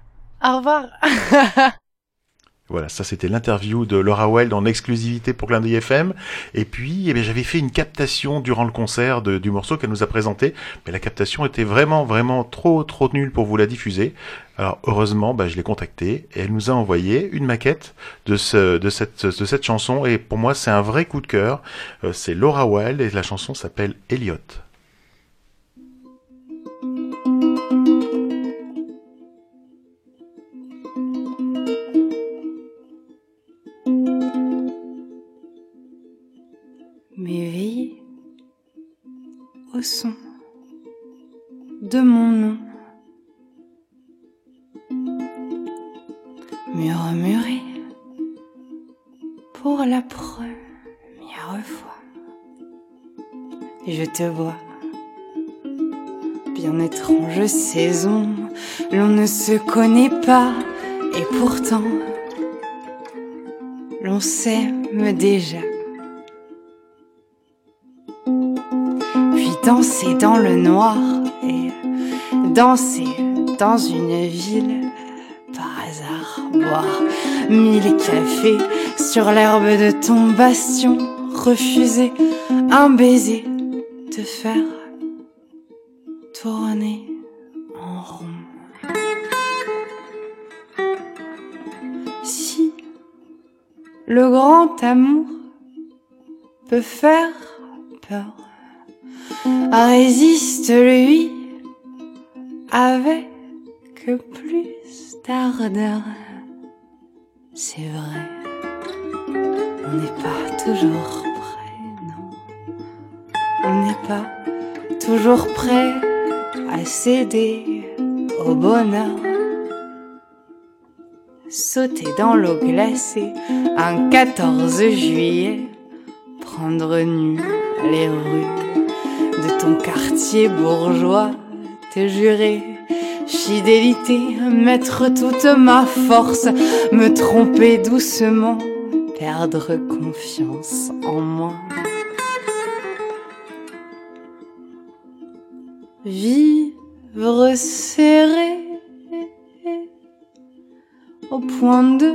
Au revoir Voilà, ça c'était l'interview de Laura Wild en exclusivité pour Clin FM. Et puis, eh j'avais fait une captation durant le concert du morceau qu'elle nous a présenté, mais la captation était vraiment, vraiment trop, trop nulle pour vous la diffuser. Alors heureusement, bah, je l'ai contactée et elle nous a envoyé une maquette de, cette, de cette chanson. Et pour moi, c'est un vrai coup de cœur. Euh, c'est Laura Wild et la chanson s'appelle Elliot. Son de mon nom. Murmurer pour la première fois. Je te vois, bien étrange saison, l'on ne se connaît pas et pourtant l'on s'aime déjà. Danser dans le noir et danser dans une ville par hasard, boire mille cafés sur l'herbe de ton bastion, refuser un baiser, te faire tourner en rond. Si le grand amour peut faire peur, résiste-lui avec plus d'ardeur. C'est vrai, on n'est pas toujours prêt, non. On n'est pas toujours prêt à céder au bonheur. Sauter dans l'eau glacée un 14 juillet, prendre nu les rues de ton quartier bourgeois, te jurer fidélité, mettre toute ma force, me tromper doucement, perdre confiance en moi. Vivre serré au point de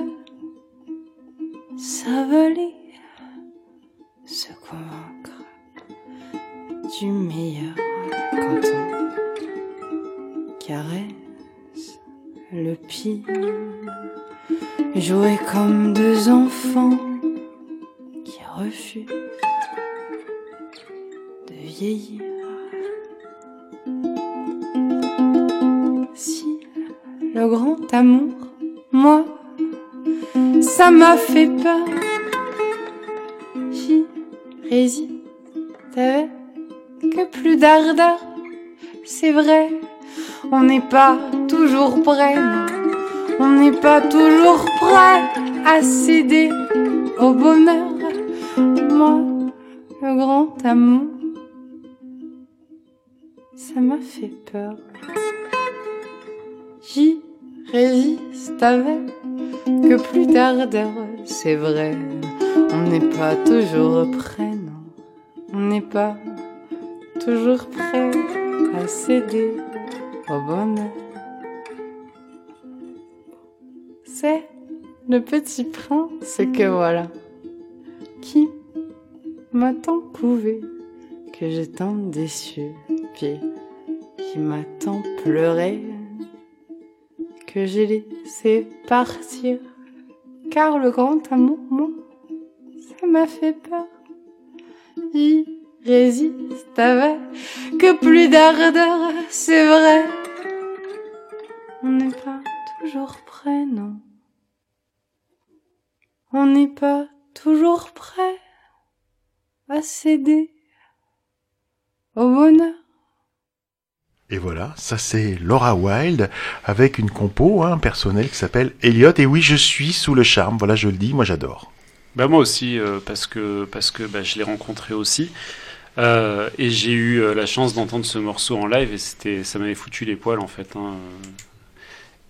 s'avaler, se convaincre du meilleur quand on caresse le pire. Jouer comme deux enfants qui refusent de vieillir. Si le grand amour, moi, ça m'a fait peur. J'y résiste plus d'ardeur. C'est vrai, on n'est pas toujours prêt, on n'est pas toujours prêt à céder au bonheur. Moi, le grand amour, ça m'a fait peur. J'y résiste avec que plus d'ardeur, c'est vrai, on n'est pas toujours prêt, non, on n'est pas toujours prêt à céder au bonheur. C'est le petit prince que voilà, qui m'a tant couvé que j'ai tant déçu, puis qui m'a tant pleuré que j'ai laissé partir, car le grand amour, ça m'a fait peur. Résiste avec que plus d'ardeur, c'est vrai. On n'est pas toujours prêt, non. On n'est pas toujours prêt à céder au bonheur. Et voilà, ça c'est Laura Wilde avec une compo hein, personnelle qui s'appelle Elliot. Et oui, je suis sous le charme, voilà, je le dis, moi j'adore. Bah moi aussi, euh, parce que, parce que bah, je l'ai rencontré aussi. Euh, et j'ai eu euh, la chance d'entendre ce morceau en live et c'était, ça m'avait foutu les poils en fait. hein.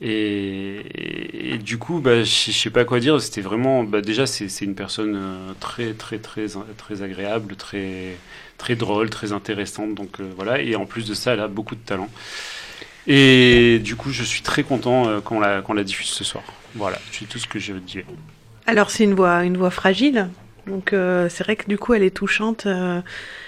Et, du coup, bah, je sais pas quoi dire. C'était vraiment, bah, déjà, c'est une personne euh, très, très, très, très agréable, très, très drôle, très intéressante. Donc voilà. Et en plus de ça, elle a beaucoup de talent. Et du coup, je suis très content qu'on la, qu'on la diffuse ce soir. Voilà, c'est tout ce que je veux dire. Alors c'est une voix, une voix fragile. Donc c'est vrai que du coup elle est touchante.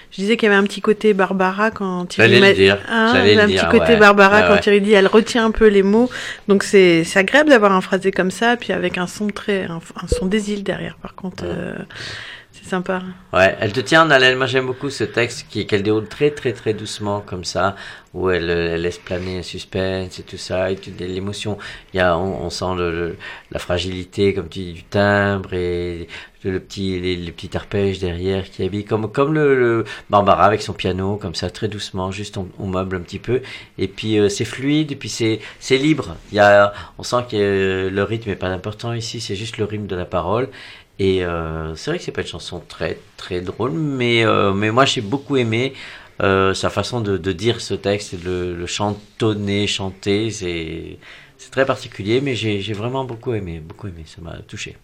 Euh, je disais qu'il y avait un petit côté Barbara quand Thierry J'allais le m'a- dire, Hein, le un dire, petit côté ouais. Barbara Ouais, quand ouais. Thierry dit elle retient un peu les mots. Donc c'est agréable d'avoir un phrasé comme ça, puis avec un son très un, un son des îles derrière. Par contre, euh, c'est sympa. Ouais, elle te tient en haleine. Moi, j'aime beaucoup ce texte qui qu'elle déroule très, très, très doucement comme ça, où elle, laisse planer un suspense et tout ça, et l'émotion. Il y a, on, sent la fragilité, comme tu dis, du timbre et le, petit, les, arpèges derrière qui habillent comme, comme le, Barbara avec son piano, comme ça, très doucement, juste on, meuble un petit peu. Et puis euh, c'est fluide, et puis c'est, c'est libre. Il y a, on sent que euh, le rythme est pas important ici, c'est juste le rythme de la parole. Et euh, c'est vrai que c'est pas une chanson très très drôle, mais euh, mais moi j'ai beaucoup aimé euh, sa façon de, de dire ce texte, de le, le chantonner, chanter, c'est c'est très particulier, mais j'ai j'ai vraiment beaucoup aimé, beaucoup aimé, ça m'a touché.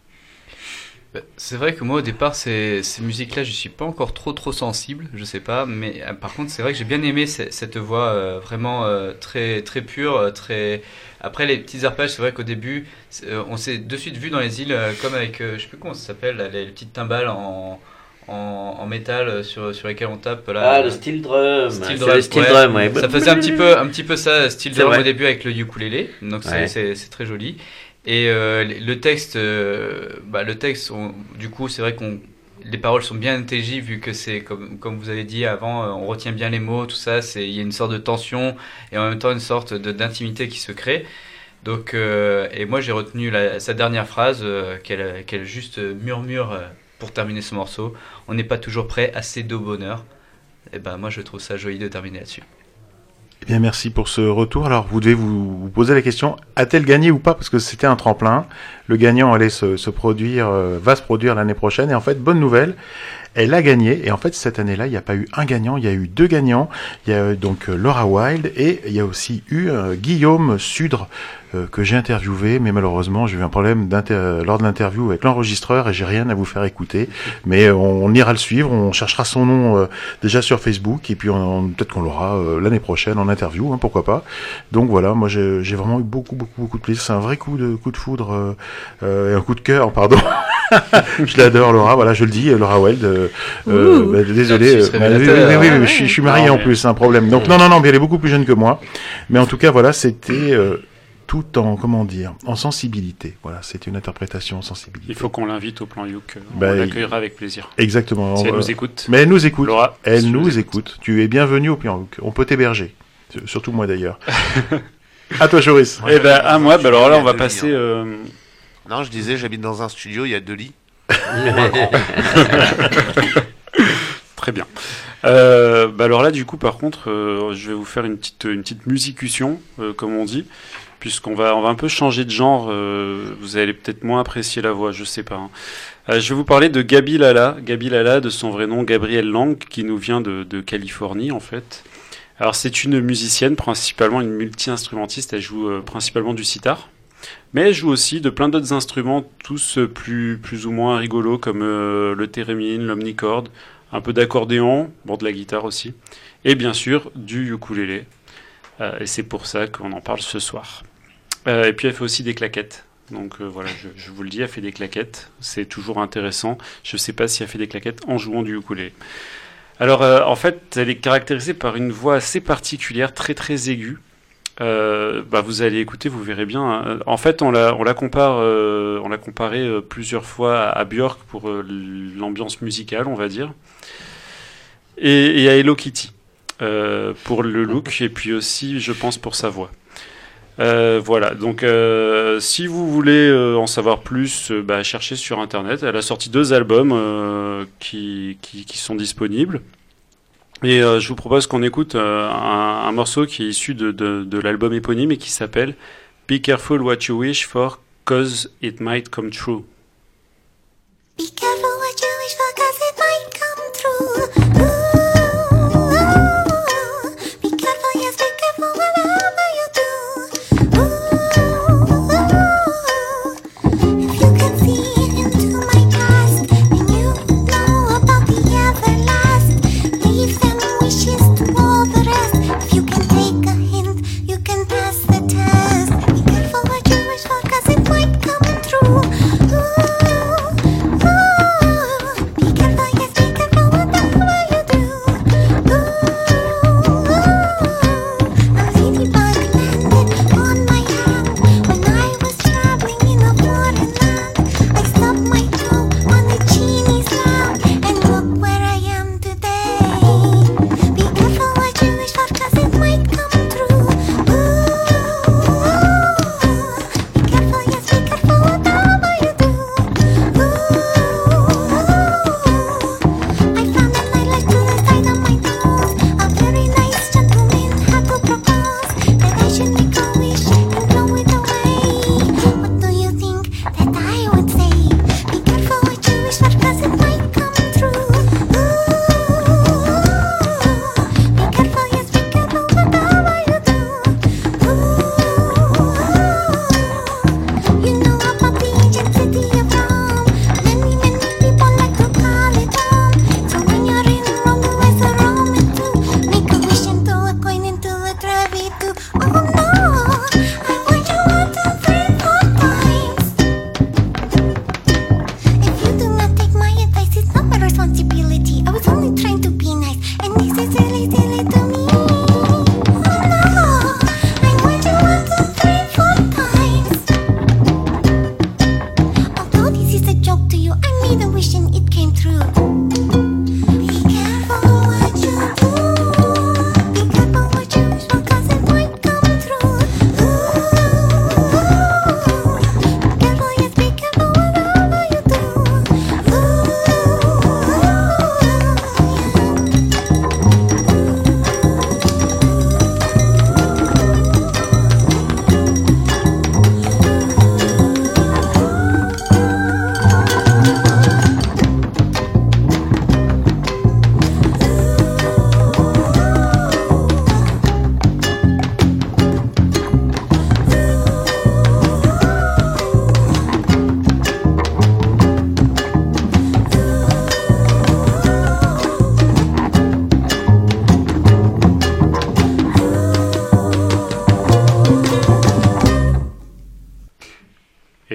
Bah, C'est vrai que moi au départ ces, ces musiques-là je suis pas encore trop trop sensible, je sais pas, mais euh, par contre c'est vrai que j'ai bien aimé ce- cette voix euh, vraiment euh, très très pure, euh, très. Après les petits arpèges, c'est vrai qu'au début euh, on s'est de suite vu dans les îles euh, comme avec euh, je sais plus comment ça s'appelle les, les petites timbales en en, en métal sur sur lesquelles on tape là. Ah, le steel drum. Steel drum, le steel drum, ouais. Ça faisait un petit peu un petit peu ça steel drum au début avec le ukulélé, donc c'est Ouais. très joli. Et euh, le texte, euh, bah, le texte, du coup, c'est vrai qu'on les paroles sont bien intelligibles vu que c'est comme comme vous avez dit avant, euh, on retient bien les mots, tout ça. Il y a une sorte de tension et en même temps une sorte de d'intimité qui se crée. Donc et moi j'ai retenu la- sa dernière phrase qu'elle qu'elle juste murmure pour terminer ce morceau. On n'est pas toujours prêt céder au bonheur. Et ben moi je trouve ça joli de terminer là-dessus. Eh bien, merci pour ce retour. Alors, vous devez vous, vous poser la question a-t-elle gagné ou pas? Parce que c'était un tremplin. Le gagnant allait se, produire, euh, va se produire l'année prochaine. Et en fait, bonne nouvelle, elle a gagné. Et en fait, cette année-là, il n'y a pas eu un gagnant, il y a eu deux gagnants. Il y a eu donc euh, Laura Wilde et il y a aussi eu euh, Guillaume Sudre euh, que j'ai interviewé. Mais malheureusement, j'ai eu un problème lors de l'interview avec l'enregistreur et j'ai rien à vous faire écouter. Mais euh, on, ira le suivre. On cherchera son nom euh, déjà sur Facebook et puis peut-être qu'on l'aura euh, l'année prochaine en interview, hein, pourquoi pas. Donc voilà, moi j'ai j'ai vraiment eu beaucoup, beaucoup, beaucoup de plaisir. C'est un vrai coup de coup de foudre euh, euh, et un coup de cœur, pardon. je l'adore, Laura. Voilà, je le dis, Laura euh, euh, bah, désolé. Lapsus euh, mais oui, oui, révélateur. oui, oui, oui, ouais. je, suis- je suis marié Non, en plus, c'est un problème. Donc non, non, non, mais elle est beaucoup plus jeune que moi. Mais en tout cas, voilà, c'était. euh, tout en, comment dire, en sensibilité. Voilà, c'est une interprétation en sensibilité. Il faut qu'on l'invite au plan Youk. On Bah, l'accueillera avec plaisir. Exactement. Si elle nous écoute. Mais elle nous écoute. Laura, elle si nous écoute. Tu es bienvenue au Plan Hook. On peut t'héberger. Surtout moi d'ailleurs. à toi, Joris. Eh ben, à moi, bah alors là, on va passer. Non, je disais, j'habite dans un studio, il y a deux lits. Très bien. Euh, bah alors là, du coup, par contre, euh, je vais vous faire une petite, une petite musicution, euh, comme on dit, puisqu'on va, on va un peu changer de genre. euh, vous allez peut-être moins apprécier la voix, je sais pas. hein. Euh, je vais vous parler de Gabi Lala. Gabi Lala, de son vrai nom Gabrielle Lang, qui nous vient de, de Californie, en fait. Alors, c'est une musicienne, principalement une multi-instrumentiste. Elle joue euh, principalement du sitar. Mais elle joue aussi de plein d'autres instruments, tous euh, plus, plus ou moins rigolos, comme euh, le thérémine, l'omnicorde, un peu d'accordéon, bon, de la guitare aussi, et bien sûr du ukulélé. Euh, et c'est pour ça qu'on en parle ce soir. Et puis elle fait aussi des claquettes. Donc voilà, je, je vous le dis, elle fait des claquettes. C'est toujours intéressant. Je ne sais pas si elle fait des claquettes en jouant du ukulélé. Alors en fait, elle est caractérisée par une voix assez particulière, très très aiguë. Euh, bah, vous allez écouter, vous verrez bien. En fait, on la, on la compare, euh, on l'a comparé euh, plusieurs fois à, à Björk pour euh, l'ambiance musicale, on va dire, et, et à Hello Kitty pour le look, et puis aussi, je pense, pour sa voix. Voilà, donc si vous voulez en savoir plus, bah, cherchez sur internet. Elle a sorti deux albums qui, qui, qui sont disponibles. Et euh, je vous propose qu'on écoute euh, un, un morceau qui est issu de, de, de l'album éponyme et qui s'appelle Be Careful What You Wish For, Cause It Might Come True.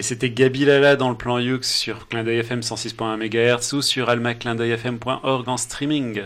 C'était Gabi Lala dans le plan Youx sur Clin FM 106.1 MHz ou sur almaclindeuilfm.org en streaming.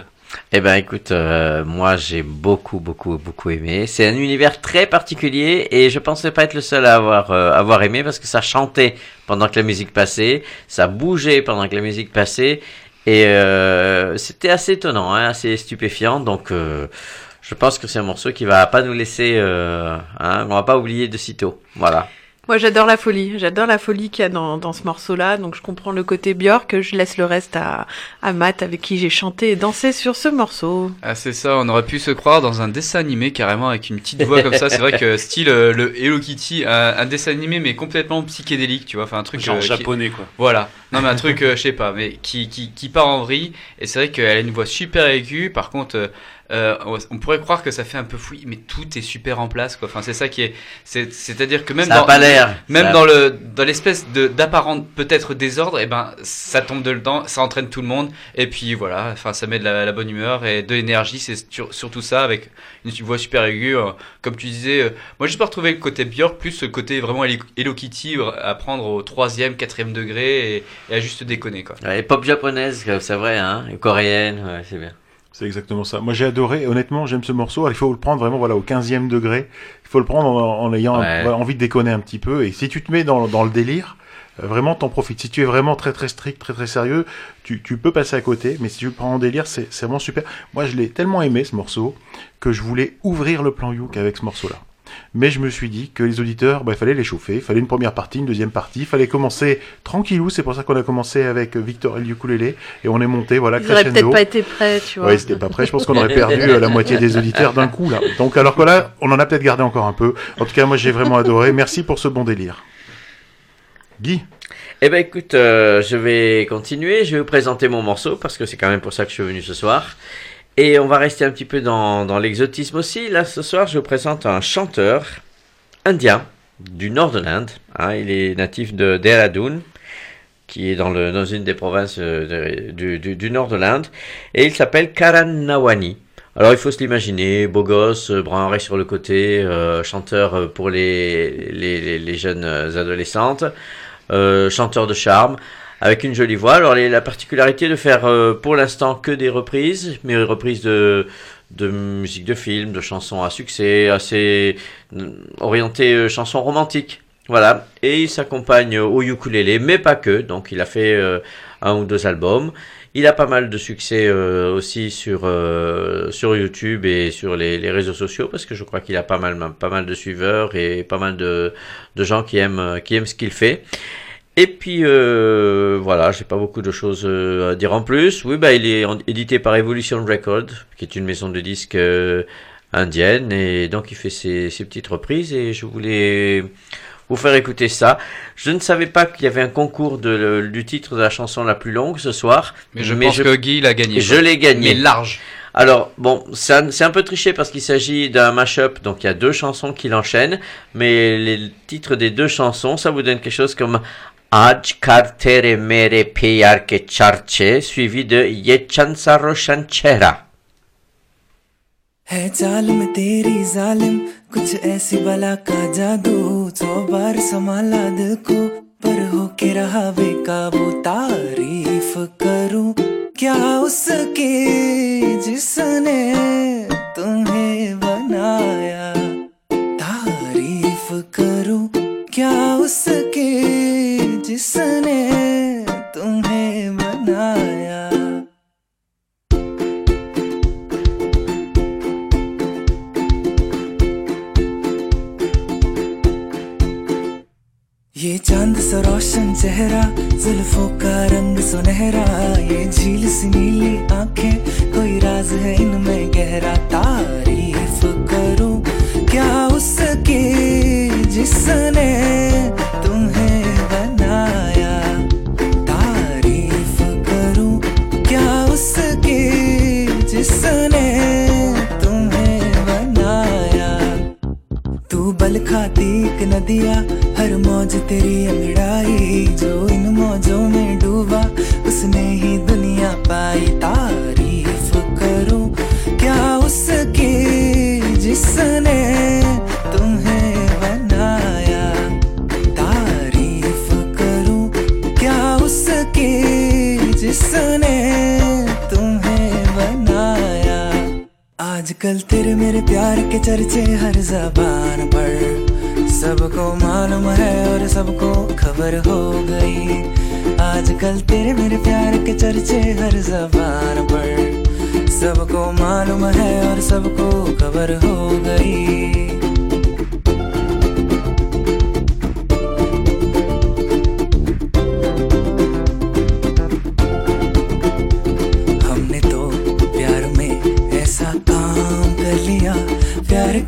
Eh ben écoute, euh, moi j'ai beaucoup beaucoup beaucoup aimé. C'est un univers très particulier et je pensais pas être le seul à avoir euh, avoir aimé parce que ça chantait pendant que la musique passait, ça bougeait pendant que la musique passait et euh, c'était assez étonnant, hein, assez stupéfiant. Donc je pense que c'est un morceau qui va pas nous laisser, hein, on va pas oublier de sitôt. Voilà. Moi, j'adore la folie. J'adore la folie qu'il y a dans, dans ce morceau-là. Donc, je comprends le côté Björk. Je laisse le reste à, à Matt, avec qui j'ai chanté et dansé sur ce morceau. Ah, c'est ça, on aurait pu se croire dans un dessin animé carrément avec une petite voix comme ça. C'est vrai que style euh, le Hello Kitty, un, un dessin animé mais complètement psychédélique, tu vois. Enfin, un truc Genre euh, qui- japonais, quoi. Voilà. Non, mais un truc, euh, je sais pas, mais qui, qui, qui part en vrille. Et c'est vrai qu'elle a une voix super aiguë. Par contre, euh, on pourrait croire que ça fait un peu fouillis, mais tout est super en place, quoi. Enfin, c'est ça qui est. c'est- C'est-à-dire que même Ça dans. pas. Même Ça- dans le dans l'espèce de d'apparent peut-être désordre, et ben ça tombe dedans, ça entraîne tout le monde. Et puis voilà, enfin ça met de la, la bonne humeur et de l'énergie. C'est sur- surtout ça avec une voix super aiguë, euh, comme tu disais. euh, moi, j'ai pas retrouvé le côté Björk, plus le côté vraiment Hello Kitty euh, à prendre au troisième, quatrième degré et, et à juste déconner quoi. Ouais, pop japonaise, c'est vrai, hein, et coréenne, ouais, c'est bien. C'est exactement ça. Moi j'ai adoré, honnêtement j'aime ce morceau. Alors, il faut le prendre vraiment voilà, au 15e degré. Il faut le prendre en, en ayant Ouais. envie de déconner un petit peu. Et si tu te mets dans, dans le délire, euh, vraiment t'en profites. Si tu es vraiment très très strict, très très sérieux, tu, tu peux passer à côté. Mais si tu le prends en délire, c'est c'est vraiment super. Moi je l'ai tellement aimé ce morceau que je voulais ouvrir le plan Youk avec ce morceau-là. Mais je me suis dit que les auditeurs, bah, il fallait les chauffer, il fallait une première partie, une deuxième partie, il fallait commencer tranquillou, c'est pour ça qu'on a commencé avec Victor et le ukulélé, et on est monté, voilà, Ils crescendo. peut-être pas été prêts, tu vois. Ouais, c'était pas prêt. Je pense qu'on aurait perdu euh, la moitié des auditeurs d'un coup, là. Donc, alors que là, on en a peut-être gardé encore un peu. En tout cas, moi, j'ai vraiment adoré. Merci pour ce bon délire. Guy? Eh ben écoute, euh, je vais continuer, je vais vous présenter mon morceau parce que c'est quand même pour ça que je suis venu ce soir. Et on va rester un petit peu dans, dans l'exotisme aussi. Là, ce soir, je vous présente un chanteur indien du nord de l'Inde. hein. il est natif de Dehradun, qui est dans, le, dans une des provinces euh, du, du, nord de l'Inde. Et il s'appelle Karan Nawani. Alors il faut se l'imaginer, beau gosse, euh, brun sur le côté, euh, chanteur pour les, les, jeunes adolescentes, chanteur de charme, avec une jolie voix. Alors a la particularité de faire euh, pour l'instant que des reprises, mais reprises de, musique de film, de chansons à succès, assez euh, orientées euh, chansons romantiques. Voilà, et il s'accompagne au ukulélé, mais pas que. Donc il a fait un ou deux albums. Il a pas mal de succès aussi sur sur YouTube et sur les, les réseaux sociaux parce que je crois qu'il a pas mal pas mal de suiveurs et pas mal de de gens qui aiment qui aiment ce qu'il fait. Et puis euh, voilà, j'ai pas beaucoup de choses euh, à dire en plus. Oui, bah il est édité par Evolution Records, qui est une maison de disques euh, indienne, et donc il fait ses, ses petites reprises. Et je voulais vous faire écouter ça. Je ne savais pas qu'il y avait un concours de, le- du titre de la chanson la plus longue ce soir. Mais je pense que Guy l'a gagné, Je l'ai gagné. Mais large. Alors, bon, c'est un, un peu triché parce qu'il s'agit d'un mash-up, donc il y a deux chansons qu'il enchaîne, mais les titres des deux chansons, ça vous donne quelque chose comme Aj kar tere mere pyar ke charche, suivi de Ye chansa roshan chehra. है जालिम तेरी जालिम कुछ ऐसी बला का जादू सौ बार संभाला दिल को पर हो के रहा बेकाबू तारीफ़ करूँ क्या उसके जिसने तुम्हें बनाया तारीफ़ करूँ क्या उसकी जिसने तुम्हें बनाया? ये चाँद सा रोशन चेहरा, जुल्फों का रंग सुनहरा, ये झील सी नीली आँखें, कोई राज है इनमें गहरा, तारीफ़ करूँ, क्या उसकी जिसने तुम्हें बनाया तारीफ़ करूँ क्या उसकी जिसने तुम्हें बनाया? तू बल खाती एक नदिया, हर मौज तेरी अंगड़ाई जो इन मौजों में डूबा, उसने ही दुनिया पाई तारीफ़ करूँ। क्या उसकी जिसने तुम्हें आजकल तेरे मेरे प्यार के चर्चे हर जबान पर। सबको मालूम है और सबको खबर हो गई। आजकल तेरे मेरे प्यार के चर्चे हर जबान पर। सबको मालूम है और सबको खबर हो गई।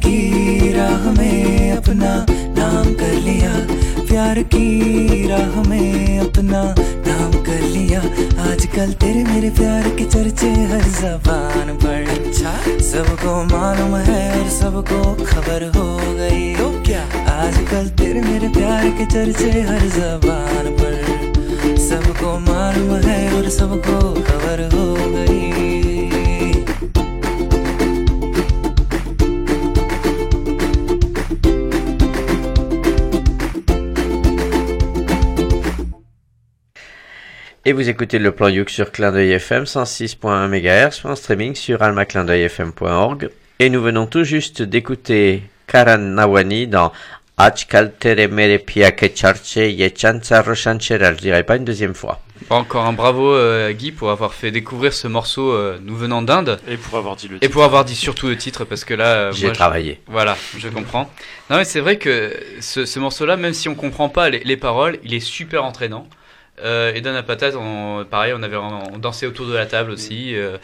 की राह में अपना नाम कर लिया। प्यार की राह में अपना नाम कर लिया। आजकल तेरे मेरे प्यार के चर्चे हर जबान पर। अच्छा सबको मालूम है और सबको खबर हो गई। तो क्या? आजकल तेरे मेरे प्यार के चर्चे हर जबान पर। सबको मालूम है और सबको खबर हो गई। Et vous écoutez le plan Youk sur Clin d'œil FM 106.1 MHz en streaming sur almaclindeuilfm.org. Et nous venons tout juste d'écouter Karan Nawani dans. Je dirais pas une deuxième fois. Encore un bravo euh, Guy pour avoir fait découvrir ce morceau euh, nous venant d'Inde. Et pour avoir dit le Et titre. pour avoir dit surtout le titre parce que là... euh, J'ai je- travaillé. Voilà, je comprends. Non mais c'est vrai que ce, ce morceau-là, même si on comprend pas les, les paroles, il est super entraînant. Euh, et dans la patate, on, pareil, on avait on dansait autour de la table aussi. euh,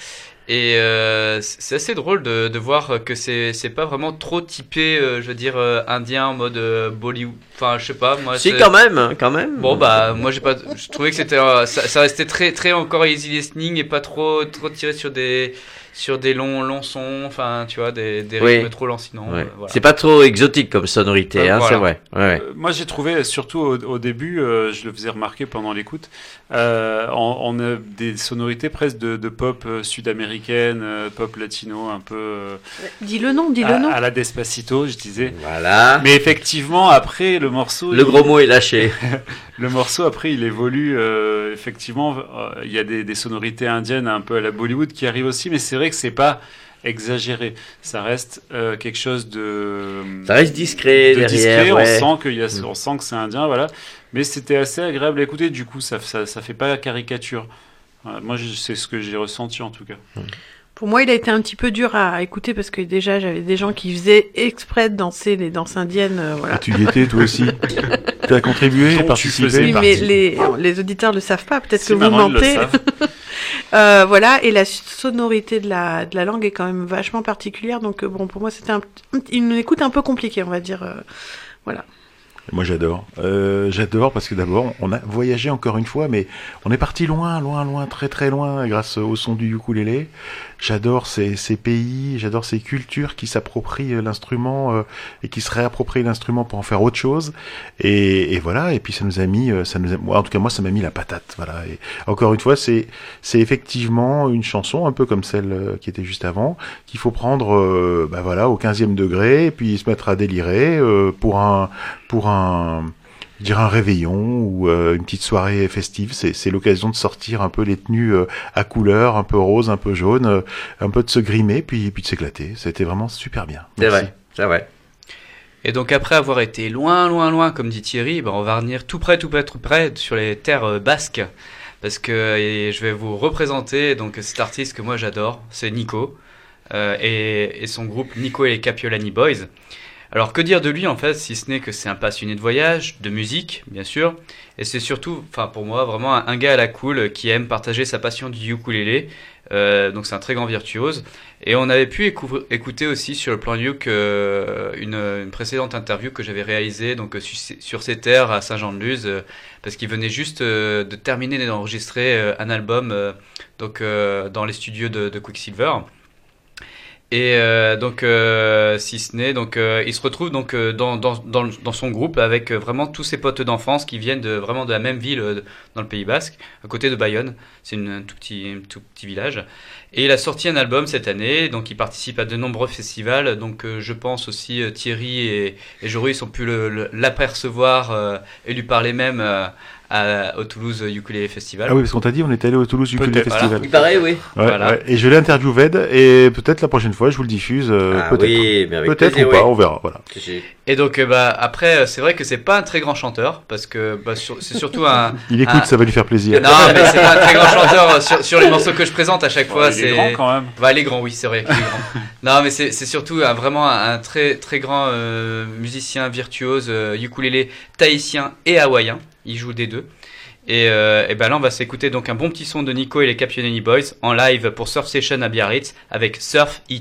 et euh, c'est assez drôle de, de voir que c'est c'est pas vraiment trop typé, euh, je veux dire, euh, indien en mode euh, Bollywood. Enfin, je sais pas. Moi, Si, c'est- quand même, quand même. Bon bah moi j'ai pas, je trouvais que c'était, ça, ça restait très très encore easy listening et pas trop trop tiré sur des sur des longs longs sons. Enfin, tu vois, des, des Oui. rythmes trop lancinants. Ouais. euh, voilà. C'est pas trop exotique comme sonorité, Euh, hein, voilà. c'est vrai. Ouais, ouais. Euh, Moi, j'ai trouvé, surtout au, au début, euh, je le faisais remarquer pendant l'écoute, euh, on, on a des sonorités presque de, de pop sud-américaine, euh, pop latino, un peu euh, Dis le nom, dis à, le nom. à la Despacito, je disais. Voilà. Mais effectivement, après, le morceau... Le gros mot est lâché. le morceau, après, il évolue. euh, effectivement, euh, il y a des, des sonorités indiennes un peu à la Bollywood qui arrivent aussi, mais c'est vrai que c'est pas exagéré. Ça reste euh, quelque chose de... Ça reste discret de derrière, discret, ouais. On sent qu'il y a, Mm. on sent que c'est indien, voilà. Mais c'était assez agréable à écouter. Du coup, ça, ça, ça fait pas caricature. Voilà, moi, c'est ce que j'ai ressenti en tout cas. Pour moi, il a été un petit peu dur à écouter parce que déjà, j'avais des gens qui faisaient exprès de danser les danses indiennes. euh, voilà. Ah, tu y étais toi aussi Tu as contribué, participé Oui, mais les, les auditeurs le savent pas. Peut-être Si, que vous mentez. Euh, voilà, et la sonorité de la, de la langue est quand même vachement particulière. Donc, euh, bon, pour moi, c'était un, une écoute un peu compliquée, on va dire. euh, voilà. Moi j'adore. Euh, j'adore parce que d'abord on a voyagé encore une fois, mais on est parti loin, loin, loin, très très loin grâce au son du ukulélé. J'adore ces, pays, j'adore ces cultures qui s'approprient euh, l'instrument euh, et qui se réapproprient l'instrument pour en faire autre chose. Et, voilà. Et puis ça nous a mis, euh, ça nous a, en tout cas moi ça m'a mis la patate. Voilà. Et encore une fois c'est c'est effectivement une chanson un peu comme celle euh, qui était juste avant qu'il faut prendre, bah voilà, au 15e degré et puis se mettre à délirer pour un pour un dirais un réveillon ou euh, une petite soirée festive. C'est, l'occasion de sortir un peu les tenues euh, à couleur, un peu rose, un peu jaune, euh, un peu de se grimer, puis, puis de s'éclater. C'était vraiment super bien. C'est vrai, c'est vrai. Et donc après avoir été loin, loin, loin, comme dit Thierry, ben on va revenir tout près, tout près, tout près sur les terres basques. Parce que je vais vous représenter donc cet artiste que moi j'adore, c'est Nico. et, et son groupe Nico et les Capiolani Boys. Alors que dire de lui en fait, si ce n'est que c'est un passionné de voyage, de musique, bien sûr. Et c'est surtout, enfin pour moi, vraiment un, gars à la cool qui aime partager sa passion du ukulélé. Euh, donc c'est un très grand virtuose. Et on avait pu écou- écouter aussi sur le plan Uke euh, une, précédente interview que j'avais réalisée donc euh, sur, ces terres à Saint-Jean-de-Luz euh, parce qu'il venait juste euh, de terminer d'enregistrer un album donc dans les studios de, de Quicksilver. Et euh, donc, euh, si ce n'est, donc, euh, il se retrouve donc euh, dans, dans, dans, dans son groupe avec euh, vraiment tous ses potes d'enfance qui viennent de, vraiment de la même ville euh, dans le Pays Basque, à côté de Bayonne. C'est un tout petit, tout petit village. Et il a sorti un album cette année, donc il participe à de nombreux festivals. Donc, je pense aussi Thierry et, et Joris ont pu l'apercevoir et lui parler même à- au Toulouse Ukulele Festival. Ah oui, parce qu'on t'a dit, on est allé au Toulouse Ukulele Peut-être. Festival. Voilà. Il paraît, oui. Ouais, Voilà. ouais. Et je l'ai interviewé et peut-être la prochaine fois, je vous le diffuse. euh, Ah peut-être. oui, mais avec peut-être plaisir, ou pas, oui. on verra. Voilà. Et donc euh, bah après euh, c'est vrai que c'est pas un très grand chanteur parce que bah, sur- c'est surtout un Il écoute, un- ça va lui faire plaisir. Non mais c'est pas un très grand chanteur sur, sur les morceaux que je présente à chaque Bon, fois il est c'est grand, quand même. Bah, il est grand oui c'est vrai est grand. non mais c'est c'est surtout un, vraiment un, un très très grand euh, musicien virtuose euh, ukulélé tahitien et hawaïen il joue des deux. Et, euh, ben là, on va s'écouter donc un bon petit son de Nico et les Capionini Boys en live pour Surf Session à Biarritz avec Surf e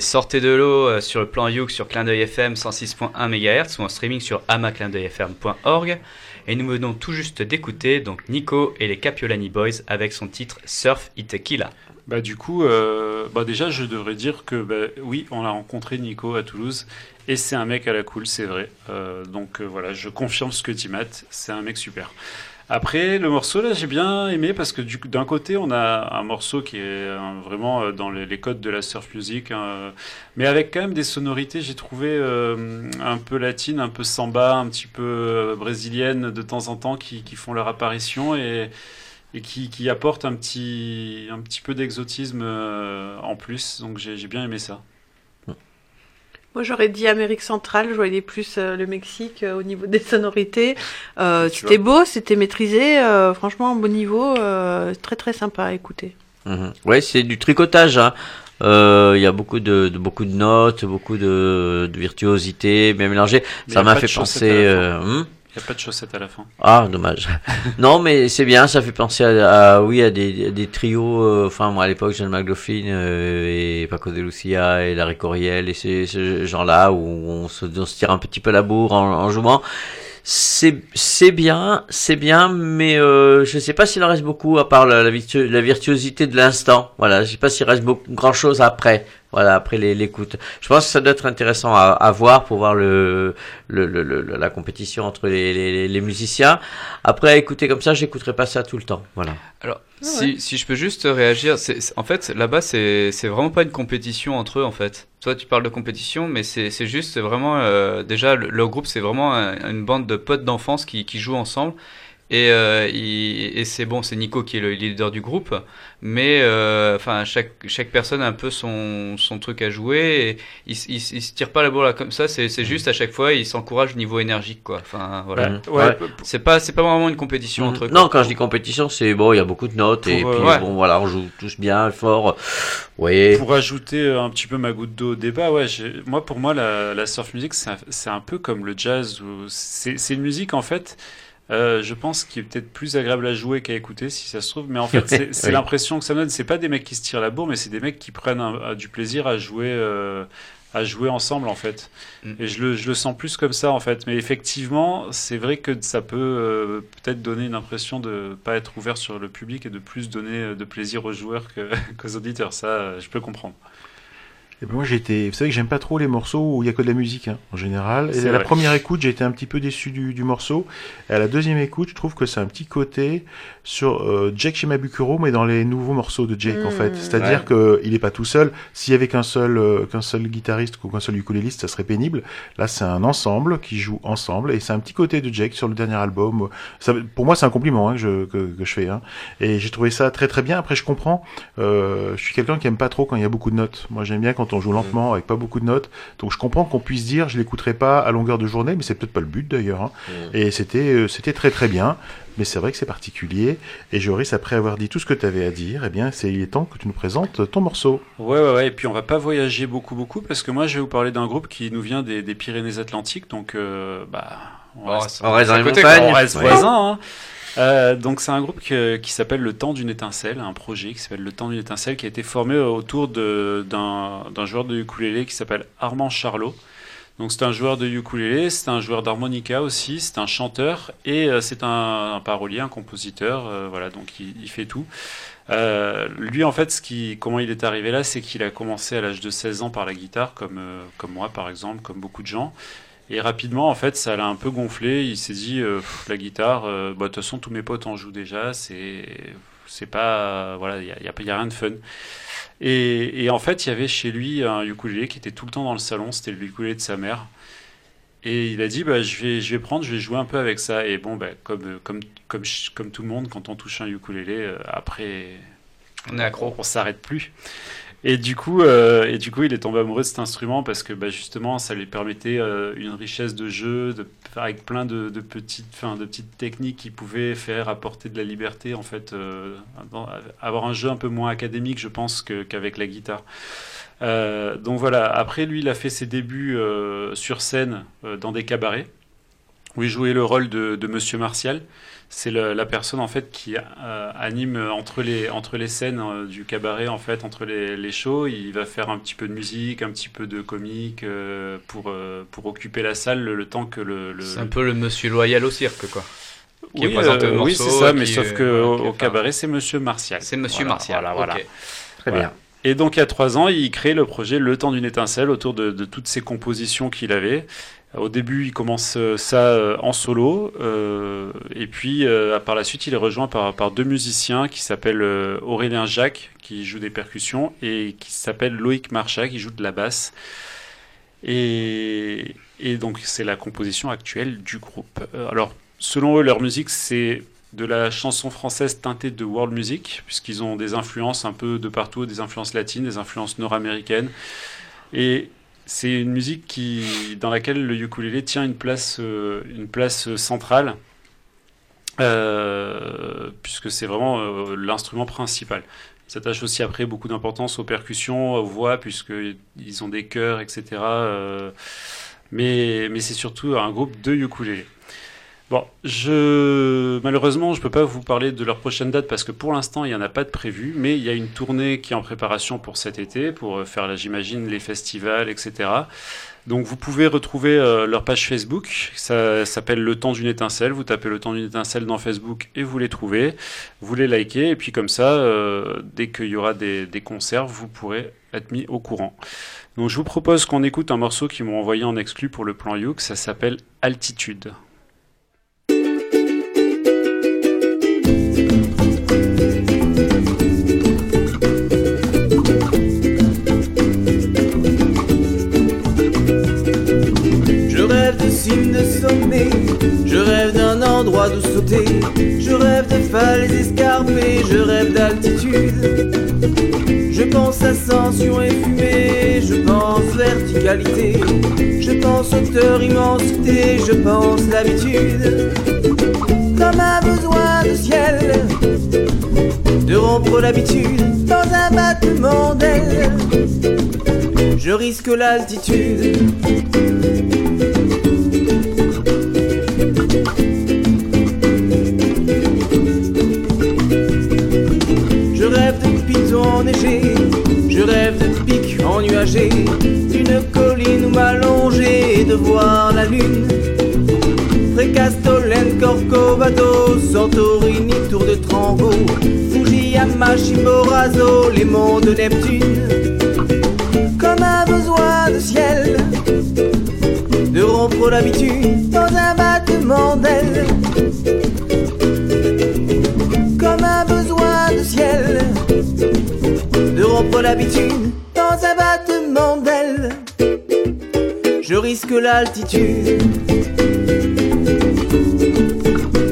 Sortez de l'eau euh, sur le plan Youk sur Clin d'œil FM 106.1 MHz ou en streaming sur amaclindeuilfm.org. Et nous venons tout juste d'écouter donc Nico et les Capiolani Boys avec son titre Surf It Tequila. Bah du coup, euh, bah déjà je devrais dire que bah, oui, on a rencontré Nico à Toulouse et c'est un mec à la cool, c'est vrai. Euh, donc voilà, je confirme ce que dit Matt, c'est un mec super. Après le morceau là, j'ai bien aimé parce que d'un côté on a un morceau qui est euh, vraiment euh, dans les, codes de la surf music, hein, mais avec quand même des sonorités, j'ai trouvé euh, un peu latines, un peu samba, un petit peu euh, brésilienne de temps en temps qui, qui font leur apparition et et qui, qui apporte un petit, un petit peu d'exotisme euh, en plus. Donc j'ai j'ai bien aimé ça. Moi, j'aurais dit Amérique centrale, je voyais plus euh, le Mexique euh, au niveau des sonorités. Euh, c'était beau, c'était maîtrisé, euh, franchement, bon niveau, euh, très très sympa à écouter. Mhm. Ouais, c'est du tricotage. hein. Euh, Il y a beaucoup de, de- beaucoup de notes, beaucoup de, de virtuosité, bien mélangé. Mais Ça m'a fait penser. Il n'y a pas de chaussettes à la fin. Ah, dommage. non, mais c'est bien, ça fait penser à, à- oui, à des, à des trios, euh, enfin, moi, à l'époque, John McLaughlin euh, et Paco de Lucia et Larry Coriel et ces, ces gens-là où on se, on se tire un petit peu la bourre en, en jouant. C'est, c'est bien, c'est bien, mais euh, je sais pas s'il en reste beaucoup à part la, la, virtu- la virtuosité de l'instant. Voilà, je sais pas s'il reste beaucoup, grand chose après. Voilà, après les- l'écoute. Je pense que ça doit être intéressant à, à voir pour voir le, le, le- le- la compétition entre les, les, les musiciens. Après, écouter comme ça, j'écouterai pas ça tout le temps. Voilà. Alors, si, si je peux juste réagir, c'est, c'est- en fait, là-bas, c'est, c'est vraiment pas une compétition entre eux, en fait. Toi, tu parles de compétition, mais c'est, c'est juste c'est vraiment, euh, déjà, le, le groupe, c'est vraiment un- une bande de potes d'enfance qui, qui jouent ensemble. Et, euh, il- et c'est bon, c'est Nico qui est le leader du groupe, mais euh, enfin chaque chaque personne a un peu son son truc à jouer. Et ils, ils, ils se tirent pas la bourre là comme ça. C'est c'est juste à chaque fois ils s'encouragent au niveau énergique quoi. Enfin voilà. Ouais, ouais. C'est pas c'est pas vraiment une compétition entre. Non, quand je dis compétition, c'est bon, il y a beaucoup de notes et Pour, euh, puis ouais. bon, voilà, on joue tous bien, fort. Oui. Pour ajouter euh, un petit peu ma goutte d'eau au débat, ouais, moi pour moi la, la surf music c'est un, c'est un peu comme le jazz. où C'est c'est une musique en fait, euh, je pense qui est peut-être plus agréable à jouer qu'à écouter si ça se trouve, mais en fait c'est c'est Oui. l'impression que ça donne. C'est pas des mecs qui se tirent la bourre, mais c'est des mecs qui prennent un- du plaisir à jouer. euh, à jouer ensemble en fait Mm. et je le, je le sens plus comme ça en fait mais effectivement c'est vrai que ça peut euh, peut-être donner une impression de pas être ouvert sur le public et de plus donner euh, de plaisir aux joueurs que- qu'aux auditeurs ça euh, je peux comprendre Et ben moi j'ai été, vous savez que j'aime pas trop les morceaux où il y a que de la musique hein, en général. Et à la première écoute j'ai été un petit peu déçu du, du morceau. Et à la deuxième écoute je trouve que c'est un petit côté sur euh, Jake Shimabukuro mais dans les nouveaux morceaux de Jake en fait. C'est-à-dire Ouais. que il est pas tout seul. S'il y avait qu'un seul euh, qu'un seul guitariste ou qu'un seul ukuléliste ça serait pénible. Là c'est un ensemble qui joue ensemble et c'est un petit côté de Jake sur le dernier album. Ça, pour moi c'est un compliment hein, que, je, que, que je fais. Hein. Et j'ai trouvé ça très très bien. Après je comprends. Euh, je suis quelqu'un qui aime pas trop quand il y a beaucoup de notes. Moi j'aime bien quand on joue lentement avec pas beaucoup de notes. Donc je comprends qu'on puisse dire je l'écouterai pas à longueur de journée, mais c'est peut-être pas le but d'ailleurs. hein. Et c'était euh, c'était très très bien. Mais c'est vrai que c'est particulier. Et Joris, après avoir dit tout ce que tu avais à dire, eh bien c'est il est temps que tu nous présentes ton morceau. Ouais, ouais, ouais. Et puis on va pas voyager beaucoup, beaucoup, parce que moi je vais vous parler d'un groupe qui nous vient des, des Pyrénées-Atlantiques, donc euh, bah, on Oh, reste, On reste dans les montagnes. on reste Ouais. voisins. hein. Euh, donc c'est un groupe que- qui s'appelle Le Temps d'une étincelle, un projet qui s'appelle Le Temps d'une étincelle, qui a été formé autour d'un joueur de ukulélé qui s'appelle Armand Charlot. Donc c'est un joueur de ukulélé, c'est un joueur d'harmonica aussi, c'est un chanteur et euh, c'est un, parolier, un compositeur. euh, voilà, donc il, fait tout. Euh, lui, en fait, comment il est arrivé là, c'est qu'il a commencé à l'âge de 16 ans par la guitare, comme, comme moi par exemple, comme beaucoup de gens. Et rapidement, en fait, ça l'a un peu gonflé. Il s'est dit, la guitare, bah, de toute façon, tous mes potes en jouent déjà. C'est, c'est pas, voilà, il y a, y a- y a rien de fun. Et, et en fait, il y avait chez lui un ukulélé qui était tout le temps dans le salon. C'était le ukulélé de sa mère. Et il a dit, bah, je vais, je vais prendre, je vais jouer un peu avec ça. Et bon, bah, comme, comme, comme, comme tout le monde, quand on touche un ukulélé, euh, après, On est accro. on s'arrête plus. Et du coup, euh, et du coup, il est tombé amoureux de cet instrument parce que bah, justement, ça lui permettait euh, une richesse de jeu, avec plein de, petites, enfin, de petites techniques qui pouvaient faire apporter de la liberté en fait, euh, avoir un jeu un peu moins académique, je pense, qu'avec la guitare. Donc voilà. Après, lui, il a fait ses débuts sur scène dans des cabarets où il jouait le rôle de, de Monsieur Martial. C'est le- la personne en fait qui euh, anime entre les entre les scènes euh, du cabaret en fait entre les, les shows. Il va faire un petit peu de musique, un petit peu de comique euh, pour euh, pour occuper la salle le, le temps que le. le- C'est un peu le monsieur loyal au cirque quoi. Qui oui, euh, oui, c'est ça, qui, mais sauf que au, au cabaret c'est Monsieur Martial. C'est monsieur Voilà, Martial. Voilà, voilà. Très Voilà. bien. Et donc, il y a trois ans, il crée le projet Le Temps d'une étincelle autour de, de toutes ces compositions qu'il avait. Au début, il commence euh, ça euh, en solo, euh, et puis par la suite, il est rejoint par, deux musiciens qui s'appellent Aurélien Jacques, qui joue des percussions, et qui s'appelle Loïc Marchat, qui joue de la basse. Et, et donc, c'est la composition actuelle du groupe. Alors, selon eux, leur musique, c'est de la chanson française teintée de world music, puisqu'ils ont des influences un peu de partout, des influences latines, des influences nord-américaines. Et c'est une musique qui, dans laquelle le ukulélé tient une place, euh, une place centrale, euh, puisque c'est vraiment euh, l'instrument principal. Il s'attache aussi après beaucoup d'importance aux percussions, aux voix, puisqu'ils ont des chœurs, etc. mais mais c'est surtout un groupe de ukulélé. Bon, je malheureusement, je peux pas vous parler de leur prochaine date parce que pour l'instant, il n'y en a pas de prévu, mais il y a une tournée qui est en préparation pour cet été, pour euh, faire, j'imagine, les festivals, etc. Donc vous pouvez retrouver euh, leur page Facebook, ça s'appelle Le Temps d'une étincelle, vous tapez Le Temps d'une étincelle dans Facebook et vous les trouvez, vous les likez, et puis comme ça, euh, dès qu'il y aura des, des concerts, vous pourrez être mis au courant. Donc je vous propose qu'on écoute un morceau qu'ils m'ont envoyé en exclu pour le plan Youk, ça s'appelle Altitude. Je rêve d'un endroit d'où sauter, je rêve de falaises escarpées, je rêve d'altitude. Je pense ascension et fumée, je pense verticalité, je pense hauteur, immensité, je pense l'habitude. Comme un besoin de ciel, de rompre l'habitude dans un battement d'aile. Je risque l'altitude. D'une colline où m'allonger et de voir la lune. Précastolène, Corcovado, Santorini, Tour de Trango, Fujiyama, Chimborazo, les monts de Neptune. Comme un besoin de ciel, de rompre l'habitude dans un battement d'aile. Comme un besoin de ciel, de rompre l'habitude l'altitude.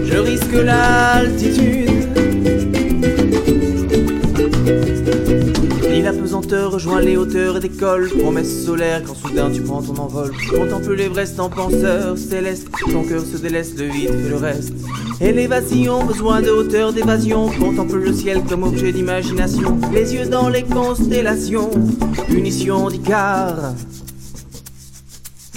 Je risque l'altitude. Ni la pesanteur rejoint les hauteurs et décolle. Promesse solaire quand soudain tu prends ton envol. Contemple l'Everest en penseur céleste. Ton cœur se délaisse, le vide fait le reste. Élévation, besoin de hauteur d'évasion. Contemple le ciel comme objet d'imagination. Les yeux dans les constellations. Punition d'Icare.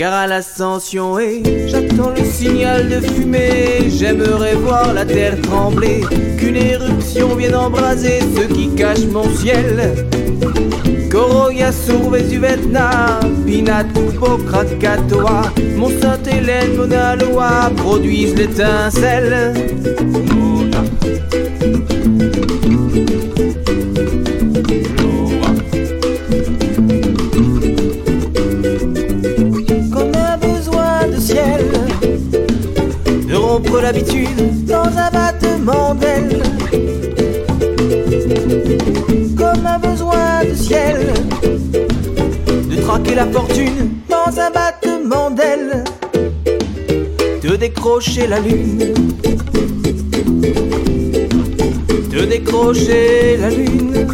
Gare à l'ascension et j'attends le signal de fumée. J'aimerais voir la terre trembler, qu'une éruption vienne embraser ce qui cache mon ciel. Koroya, Vesuvetna, Pinatubo, Krakatoa, Mont Sainte-Hélène, Mauna Loa produisent l'étincelle. Dans un battement d'aile. Comme un besoin de ciel, de traquer la fortune dans un battement d'aile. De décrocher la lune, de décrocher la lune,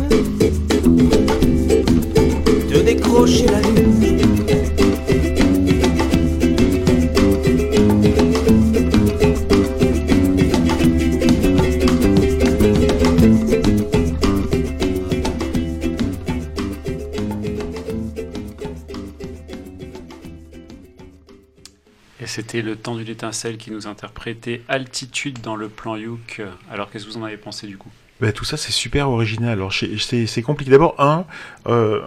C'était le temps d'une étincelle qui nous interprétait Altitude dans le plan Youk. Alors qu'est-ce que vous en avez pensé du coup? Ben, tout ça, c'est super original. Alors, c'est- compliqué. D'abord, un, euh,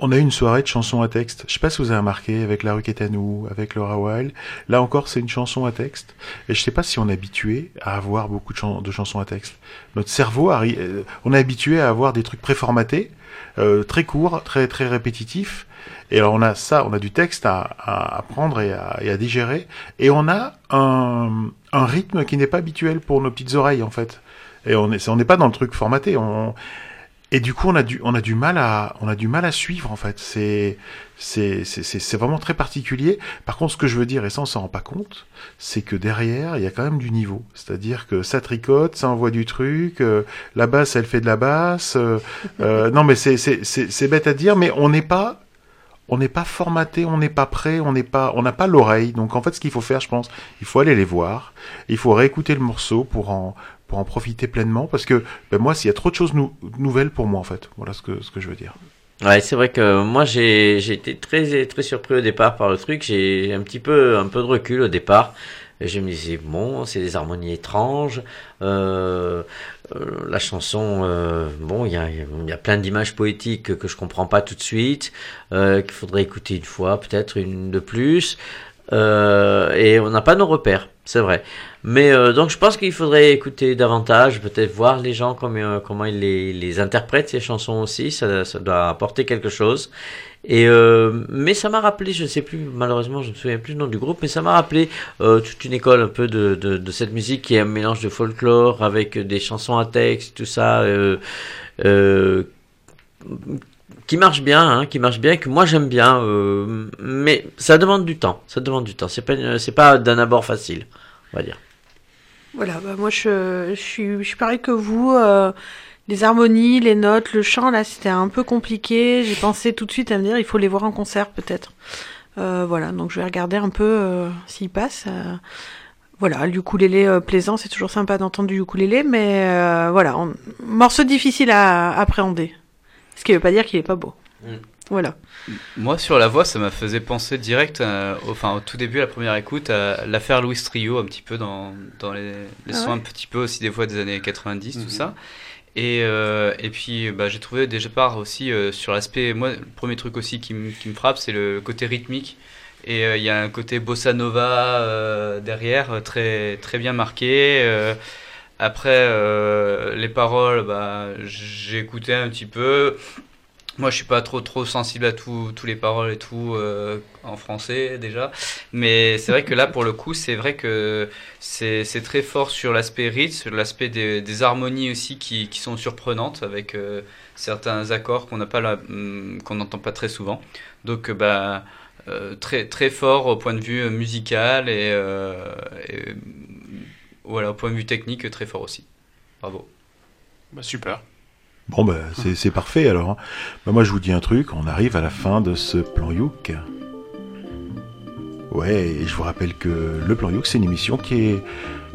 on a eu une soirée de chansons à texte. Je sais pas si vous avez remarqué avec La Rue Quétanou, avec Laura Wild. Là encore, c'est une chanson à texte. Et je sais pas si on est habitué à avoir beaucoup de, chan- de chansons à texte. Notre cerveau, euh, on est habitué à avoir des trucs préformatés, euh, très courts, très très répétitifs. Et alors on a ça, on a du texte à, à, prendre et à, et à digérer. Et on a un, un rythme qui n'est pas habituel pour nos petites oreilles en fait. Et on est, on n'est pas dans le truc formaté. On, et du coup, on a du, on a du mal à, on a du mal à suivre en fait. C'est, c'est, c'est, c'est c'est vraiment très particulier. Par contre, ce que je veux dire, et ça on s'en rend pas compte, c'est que derrière, il y a quand même du niveau. C'est-à-dire que ça tricote, ça envoie du truc. euh, la basse, elle fait de la basse. euh, euh, non, mais c'est, c'est, c'est, c'est bête à dire, mais on n'est pas on n'est pas formaté, on n'est pas prêt, on n'est pas, on n'a pas l'oreille. Donc en fait, ce qu'il faut faire, je pense, il faut aller les voir, il faut réécouter le morceau pour en pour en profiter pleinement, parce que ben, moi, s'il y a trop de choses nou- nouvelles pour moi, en fait, voilà ce que ce que je veux dire. Ouais, c'est vrai que moi j'ai été très très surpris au départ par le truc. J'ai un petit peu un peu de recul au départ. Et je me disais bon, c'est des harmonies étranges. Euh, euh, la chanson, euh, bon, il y a y a plein d'images poétiques que, que je comprends pas tout de suite. Euh, qu'il faudrait écouter une fois, peut-être une de plus. Euh, et on n'a pas nos repères, c'est vrai. Mais euh, donc je pense qu'il faudrait écouter davantage, peut-être voir les gens comme, euh, comment ils les, interprètent ces chansons aussi, ça, ça doit apporter quelque chose. Et euh, mais ça m'a rappelé, je ne sais plus, malheureusement je ne me souviens plus du nom du groupe, mais ça m'a rappelé euh, toute une école un peu de, de, de cette musique qui est un mélange de folklore avec des chansons à texte, tout ça. Euh, euh, qui marche bien, hein, qui marche bien, que moi j'aime bien, euh, mais ça demande du temps, ça demande du temps. C'est pas, une- c'est pas d'un abord facile, on va dire. Voilà, bah moi je, je, suis, je suis pareil que vous. euh, les harmonies, les notes, le chant, là, c'était un peu compliqué. J'ai pensé tout de suite à me dire, il faut les voir en concert peut-être. Euh, voilà, donc je vais regarder un peu euh, s'il passe. euh. voilà, le ukulélé euh, plaisant, c'est toujours sympa d'entendre du ukulélé, mais euh, voilà, morceau difficile à appréhender. Ce qui veut pas dire qu'il est pas beau. Mm. Voilà. Moi, sur la voix, ça m'a faisait penser direct, euh, au- enfin, au tout début, à la première écoute, à l'affaire Louis Trio, un petit peu dans, dans les, les Ah sons, ouais un petit peu aussi des fois des années 90, Mhm. tout ça. Et, euh, et puis, bah, j'ai trouvé déjà part aussi euh, sur l'aspect, moi, le premier truc aussi qui, me- qui me frappe, c'est le côté rythmique. Et euh, il y a un côté bossa nova euh, derrière, très, très bien marqué. Après, euh, les paroles, bah, j'ai écouté un petit peu. Moi, je suis pas trop trop sensible à tous les paroles et tout euh, en français déjà, mais c'est vrai que là, pour le coup, c'est vrai que c'est très fort sur l'aspect rythme, sur l'aspect des, des harmonies aussi qui, qui sont surprenantes avec euh, certains accords qu'on n'a pas hum, qu'on n'entend pas très souvent. Donc, euh, bah euh, très très fort au point de vue musical et, euh, et, voilà au point de vue technique très fort aussi. Bravo. Bah, super. Bon, bah, c'est parfait alors. hein. Bah, moi, je vous dis un truc, on arrive à la fin de ce plan Youk. Ouais, et je vous rappelle que le plan Youk, c'est une émission qui est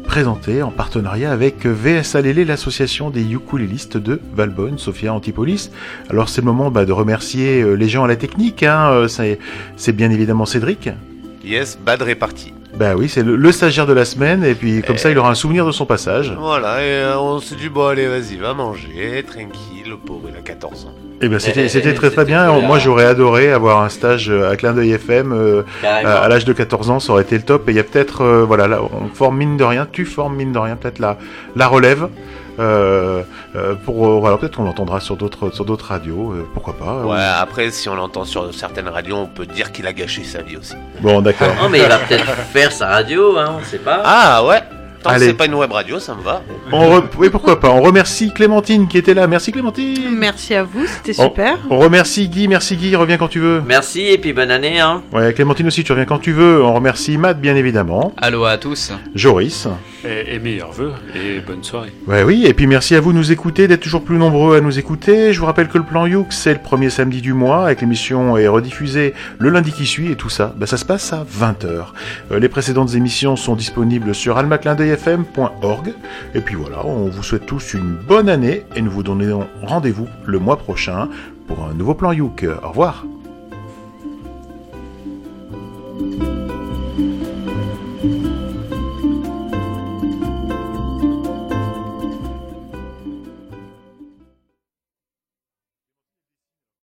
présentée en partenariat avec VSA Lélé, l'association des ukulélistes de Valbonne, Sophia Antipolis. Alors, c'est le moment bah, de remercier euh, les gens à la technique. Hein. euh, C'est bien évidemment Cédric. Yes, bad réparti. Bah oui, c'est le, le stagiaire de la semaine, et puis comme ça, il aura un souvenir de son passage. Voilà, et euh, on s'est dit, bon, allez, vas-y, va manger, tranquille, le pauvre, il a 14 ans. Eh ben c'était Eh, c'était très très bien. Moi j'aurais adoré avoir un stage euh, à Clin d'œil FM euh, à, à l'âge de 14 ans, ça aurait été le top. Et il y a peut-être euh, voilà, là, on forme mine de rien, tu formes mine de rien peut-être la la relève. Euh, euh, pour euh, voilà peut-être qu'on l'entendra sur d'autres sur d'autres radios, euh, pourquoi pas. Ouais, après, si on l'entend sur certaines radios, on peut dire qu'il a gâché sa vie aussi. Bon d'accord. Non, mais il va peut-être faire sa radio, hein, on sait pas. Ah ouais Tant que c'est pas une web radio, ça me va. On re- Oui pourquoi pas. On remercie Clémentine qui était là. Merci Clémentine. Merci à vous, c'était On- super. On, remercie Guy. Merci Guy. Reviens quand tu veux. Merci et puis bonne année. Hein. Ouais Clémentine aussi. Tu reviens quand tu veux. On remercie Matt bien évidemment. Allô à tous. Joris. Et, meilleurs vœux et bonne soirée. Ouais, oui, et puis merci à vous de nous écouter, d'être toujours plus nombreux à nous écouter. Je vous rappelle que le plan Youk, c'est le premier samedi du mois, que l'émission est rediffusée le lundi qui suit, et tout ça, bah, ça se passe à 20h. les précédentes émissions sont disponibles sur almaclindeuilfm.org. Et puis voilà, on vous souhaite tous une bonne année, et nous vous donnons rendez-vous le mois prochain pour un nouveau plan Youk. Au revoir.